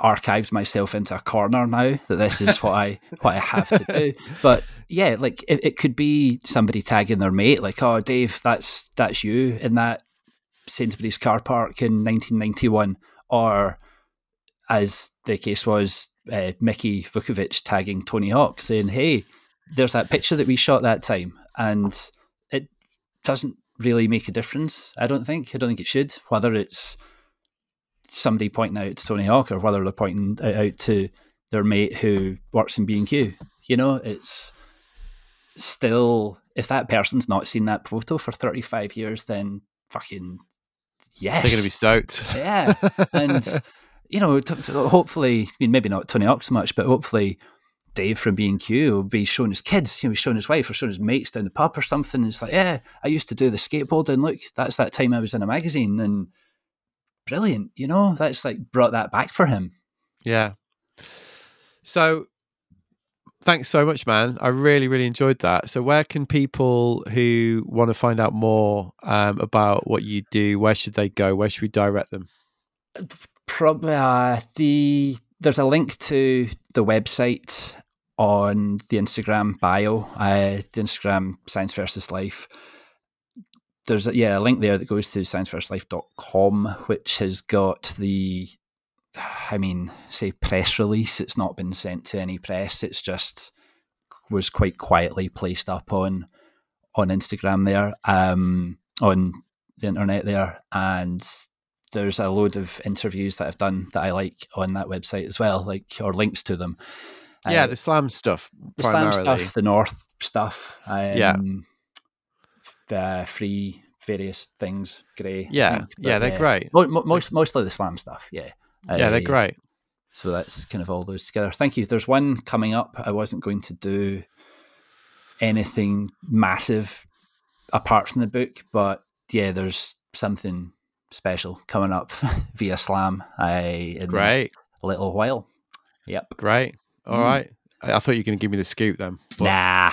archived myself into a corner now that this is what I what I have to do. But yeah, like it, it could be somebody tagging their mate, like, "Oh, Dave, that's that's you in that Sainsbury's car park in 1991," or as the case was, uh, Miki Vuckovich tagging Tony Hawk, saying, "Hey, there's that picture that we shot that time," and it doesn't really make a difference. I don't think. I don't think it should. Whether it's somebody pointing out to Tony Hawk or whether they're pointing out to their mate who works in B and Q. You know, it's still if that person's not seen that photo for thirty five years, then fucking yes, they're going to be stoked. Yeah, and you know, t- t- hopefully, I mean, maybe not Tony Hawk so much, but hopefully. Dave from B and Q will be showing his kids, you know, he's showing his wife or showing his mates down the pub or something. And It's like, yeah, I used to do the skateboarding. Look, that's that time I was in a magazine, and brilliant. You know, that's like brought that back for him. Yeah. So thanks so much, man. I really, really enjoyed that. So, where can people who want to find out more um, about what you do, where should they go? Where should we direct them? Probably uh, the there's a link to the website on the Instagram bio, uh, the Instagram Science versus Life there's a, yeah a link there that goes to scienceversuslife.com, which has got the I mean, say press release. It's not been sent to any press. It's just was quite quietly placed up on on Instagram there, um, on the internet there, and there's a load of interviews that I've done that I like on that website as well, like or links to them. Yeah, uh, the slam stuff, the slam stuff, the North stuff. Um, yeah, uh, free various things. Grey. Yeah, yeah, they're great. most mostly the slam stuff. Yeah, yeah, uh, they're great. So that's kind of all those together. Thank you. There's one coming up. I wasn't going to do anything massive apart from the book, but yeah, there's something special coming up via Slam. I in great a little while. Yep. Great. All mm. right. I, I, thought you were going to give me the scoop then. But... Nah,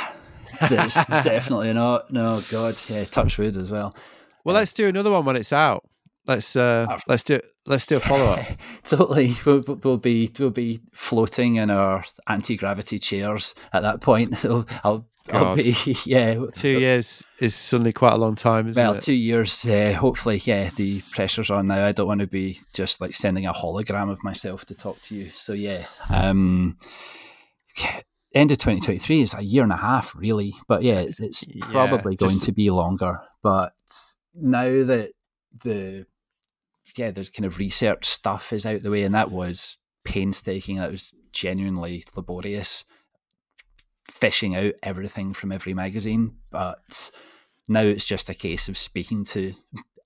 there's definitely not. No, God, yeah, touch wood as well. Well, let's do another one when it's out. Let's uh, let's do let's do a follow up. totally, we'll, we'll, be we'll be floating in our anti gravity chairs at that point. So I'll I'll be yeah. Two years is suddenly quite a long time, isn't Well, it? two years. Uh, hopefully, yeah. The pressure's on now. I don't want to be just like sending a hologram of myself to talk to you. So yeah. Um, end of 2023 is a year and a half, really. But yeah, it's, it's Yeah, probably going to be longer. But now that the yeah, there's kind of research stuff is out the way, and that was painstaking. That was genuinely laborious, fishing out everything from every magazine. But now it's just a case of speaking to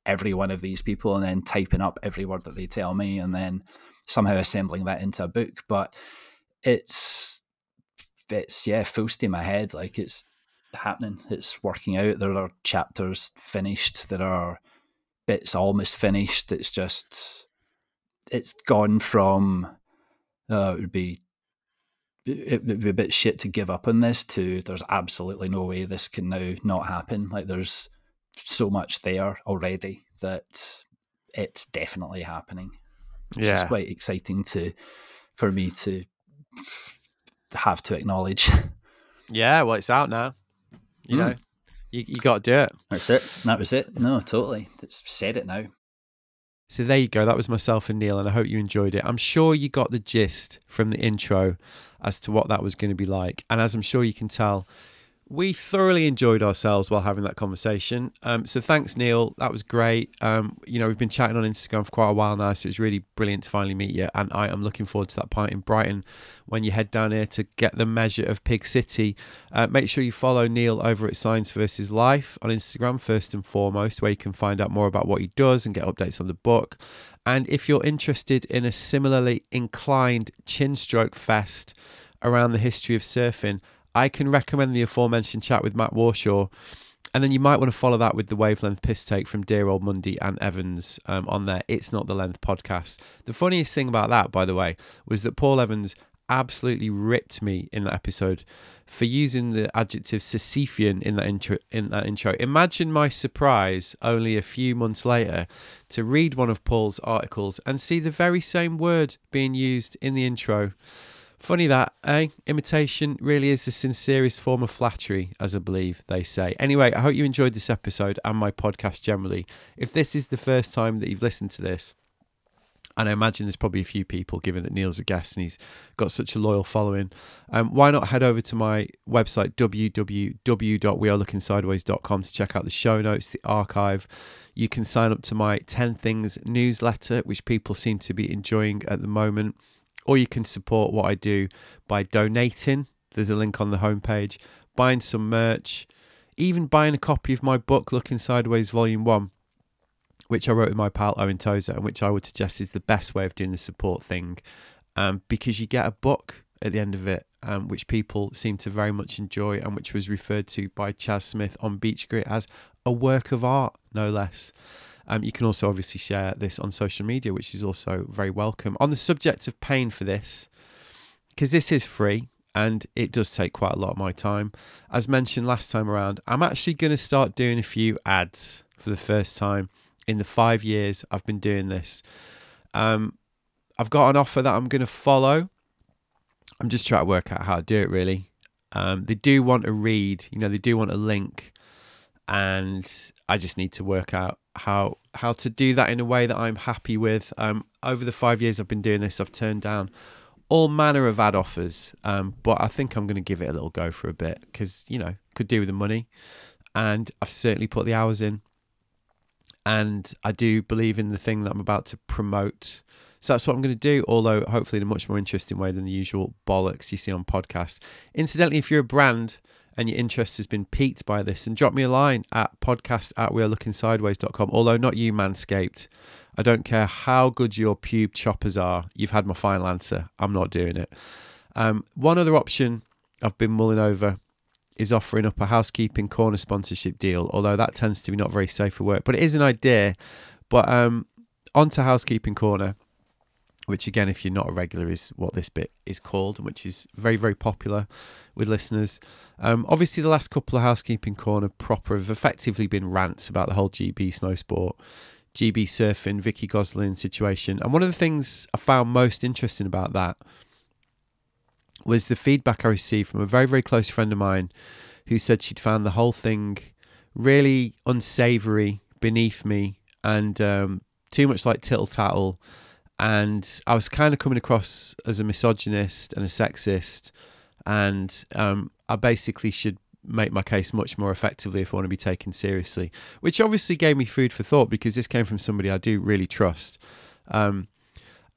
every one of these people and then typing up every word that they tell me, and then somehow assembling that into a book. But it's it's yeah, full steam ahead. Like it's happening. It's working out. There are chapters finished. There are bits almost finished. It's just it's gone from uh, it would be it would be a bit shit to give up on this to there's absolutely no way this can now not happen. Like there's so much there already that it's definitely happening. It's yeah. just quite exciting to for me to have to acknowledge. Yeah, well, it's out now. You Mm. know, you, you got to do it. That's it. That was it. No, totally. It's said it now. So there you go. That was myself and Neil, and I hope you enjoyed it. I'm sure you got the gist from the intro as to what that was going to be like. And as I'm sure you can tell, we thoroughly enjoyed ourselves while having that conversation. Um, so thanks, Neil. That was great. Um, you know, we've been chatting on Instagram for quite a while now, so it's really brilliant to finally meet you. And I am looking forward to that point in Brighton when you head down here to get the measure of Pig City. Uh, make sure you follow Neil over at Science versus Life on Instagram, first and foremost, where you can find out more about what he does and get updates on the book. And if you're interested in a similarly inclined chin stroke fest around the history of surfing, I can recommend the aforementioned chat with Matt Warshaw. And then you might want to follow that with the wavelength piss take from dear old Mondy and Evans um, on there. It's not the length podcast. The funniest thing about that, by the way, was that Paul Evans absolutely ripped me in that episode for using the adjective Sisyphean in that intro. In that intro, imagine my surprise only a few months later to read one of Paul's articles and see the very same word being used in the intro. Funny that, eh? Imitation really is the sincerest form of flattery, as I believe they say. Anyway, I hope you enjoyed this episode and my podcast generally. If this is the first time that you've listened to this, and I imagine there's probably a few people, given that Neil's a guest and he's got such a loyal following. Um, why not head over to my website, www.wearelookingsideways.com, to check out the show notes, the archive. You can sign up to my 10 Things newsletter, which people seem to be enjoying at the moment. Or you can support what I do by donating. There's a link on the homepage, buying some merch, even buying a copy of my book, Looking Sideways Volume 1 which I wrote with my pal Owen Tozer, and which I would suggest is the best way of doing the support thing, um, because you get a book at the end of it, um, which people seem to very much enjoy, and which was referred to by Chas Smith on Beach Grit as a work of art, no less. Um, you can also obviously share this on social media, which is also very welcome. On the subject of paying for this, because this is free and it does take quite a lot of my time. As mentioned last time around, I'm actually going to start doing a few ads for the first time in the five years I've been doing this. Um, I've got an offer that I'm going to follow. I'm just trying to work out how to do it really. Um, they do want a read, you know, they do want a link, and I just need to work out how how to do that in a way that I'm happy with. Um, over the five years I've been doing this, I've turned down all manner of ad offers, um, but I think I'm going to give it a little go for a bit because you know could do with the money, and I've certainly put the hours in and I do believe in the thing that I'm about to promote. So that's what I'm going to do, although hopefully in a much more interesting way than the usual bollocks you see on podcast. Incidentally, if you're a brand and your interest has been piqued by this, and drop me a line at podcast at wearelookingsideways.com, although not you, Manscaped. I don't care how good your pube choppers are. You've had my final answer. I'm not doing it. Um, one other option I've been mulling over is offering up a housekeeping corner sponsorship deal, although that tends to be not very safe for work. But it is an idea. But um, on to housekeeping corner, which again, if you're not a regular, is what this bit is called, which is very, very popular with listeners. Um, obviously, the last couple of housekeeping corner proper have effectively been rants about the whole GB Snowsport, GB surfing, Vicky Gosling situation. And one of the things I found most interesting about that was the feedback I received from a very, very close friend of mine who said she'd found the whole thing really unsavory, beneath me, and um, too much like tittle tattle. And I was kind of coming across as a misogynist and a sexist, and um, I basically should make my case much more effectively if I want to be taken seriously. Which obviously gave me food for thought because this came from somebody I do really trust. Um,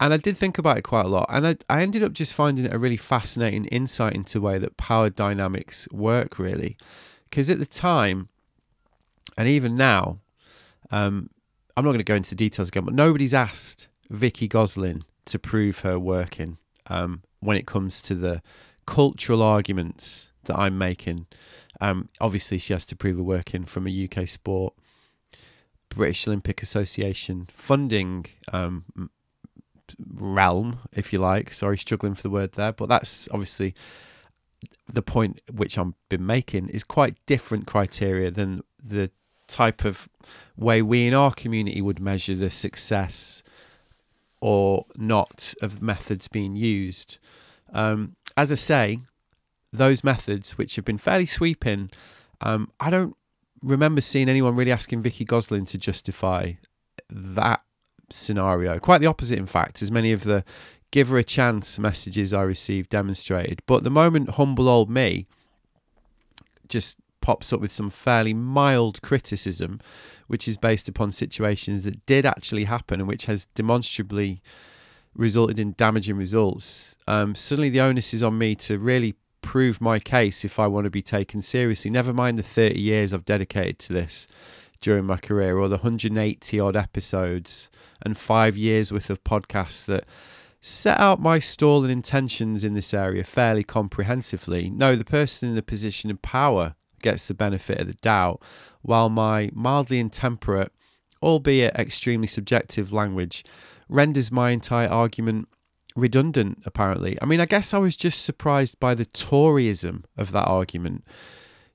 and I did think about it quite a lot. And I, I ended up just finding it a really fascinating insight into the way that power dynamics work, really. Because at the time, and even now, um, I'm not going to go into details again, but nobody's asked Vicky Gosling to prove her working um, when it comes to the cultural arguments that I'm making. Um, obviously, she has to prove her working from a UK sport. British Olympic Association funding um, realm, if you like. Sorry, struggling for the word there, but that's obviously the point which I've been making is quite different criteria than the type of way we in our community would measure the success or not of methods being used. Um, as I say, those methods, which have been fairly sweeping, um, I don't remember seeing anyone really asking Vicky Gosling to justify that scenario. Quite the opposite, in fact, as many of the give her a chance messages I received demonstrated. But the moment humble old me just pops up with some fairly mild criticism, which is based upon situations that did actually happen and which has demonstrably resulted in damaging results, um, suddenly the onus is on me to really prove my case if I want to be taken seriously. Never mind the 30 years I've dedicated to this during my career or the 180 odd episodes and five years worth of podcasts that set out my stall and intentions in this area fairly comprehensively. No, the person in the position of power gets the benefit of the doubt, while my mildly intemperate, albeit extremely subjective language renders my entire argument redundant, apparently. I mean, I guess I was just surprised by the Toryism of that argument.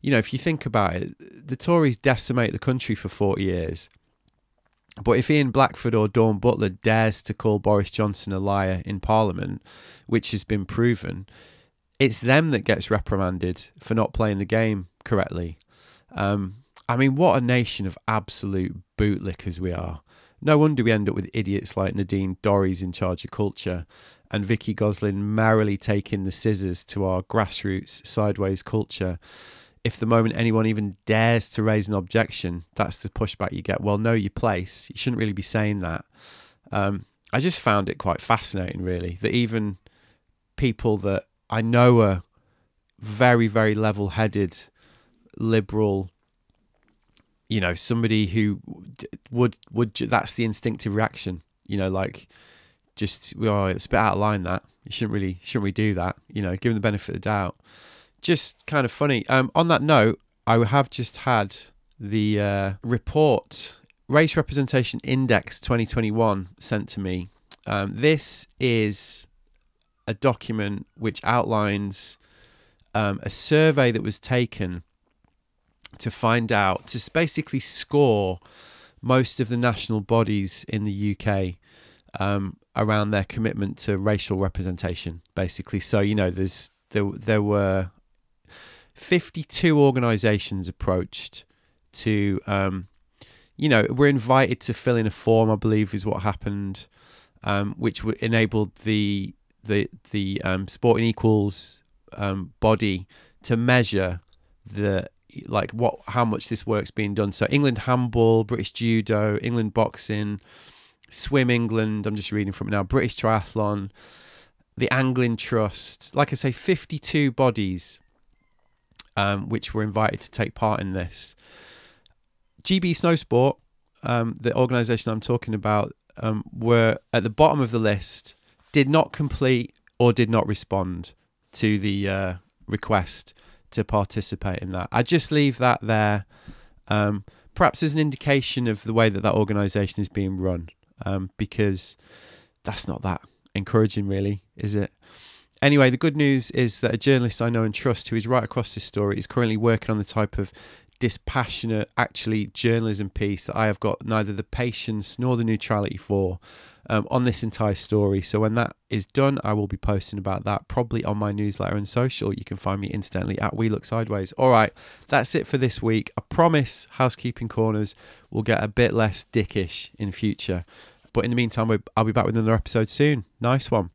You know, if you think about it, the Tories decimate the country for 40 years. But if Ian Blackford or Dawn Butler dares to call Boris Johnson a liar in Parliament, which has been proven, it's them that gets reprimanded for not playing the game correctly. Um, I mean, what a nation of absolute bootlickers we are. No wonder we end up with idiots like Nadine Dorries in charge of culture and Vicky Gosling merrily taking the scissors to our grassroots sideways culture. If the moment anyone even dares to raise an objection, that's the pushback you get. Well, know your place. You shouldn't really be saying that. Um, I just found it quite fascinating, really, that even people that I know are very, very level headed, liberal, you know, somebody who would, would, that's the instinctive reaction, you know, like just, well, it's a bit out of line that. You shouldn't really, shouldn't we do that? You know, given the benefit of the doubt. Just kind of funny. Um, on that note, I have just had the uh, report, Race Representation Index 2021, sent to me. Um, this is a document which outlines um, a survey that was taken to find out, to basically score most of the national bodies in the UK um, around their commitment to racial representation, basically. So, you know, there's there, there were 52 organisations approached to, um, you know, were invited to fill in a form, I believe is what happened, um, which enabled the the the um, Sporting Equals um, body to measure the like what how much this work's being done. So England handball, British judo, England boxing, swim England. I'm just reading from it now. British triathlon, the Angling Trust. Like I say, 52 bodies um, which were invited to take part in this. GB Snowsport, um, the organisation I'm talking about, um, were at the bottom of the list did not complete or did not respond to the uh, request to participate in that. I just leave that there, um, perhaps as an indication of the way that that organisation is being run, um, because that's not that encouraging, really, is it? Anyway, the good news is that a journalist I know and trust who is right across this story is currently working on the type of dispassionate, actually journalism piece that I have got neither the patience nor the neutrality for um, on this entire story. So when that is done, I will be posting about that probably on my newsletter and social. You can find me instantly at We Look Sideways. All right, that's it for this week. I promise housekeeping corners will get a bit less dickish in future. But in the meantime, I'll be back with another episode soon. Nice one.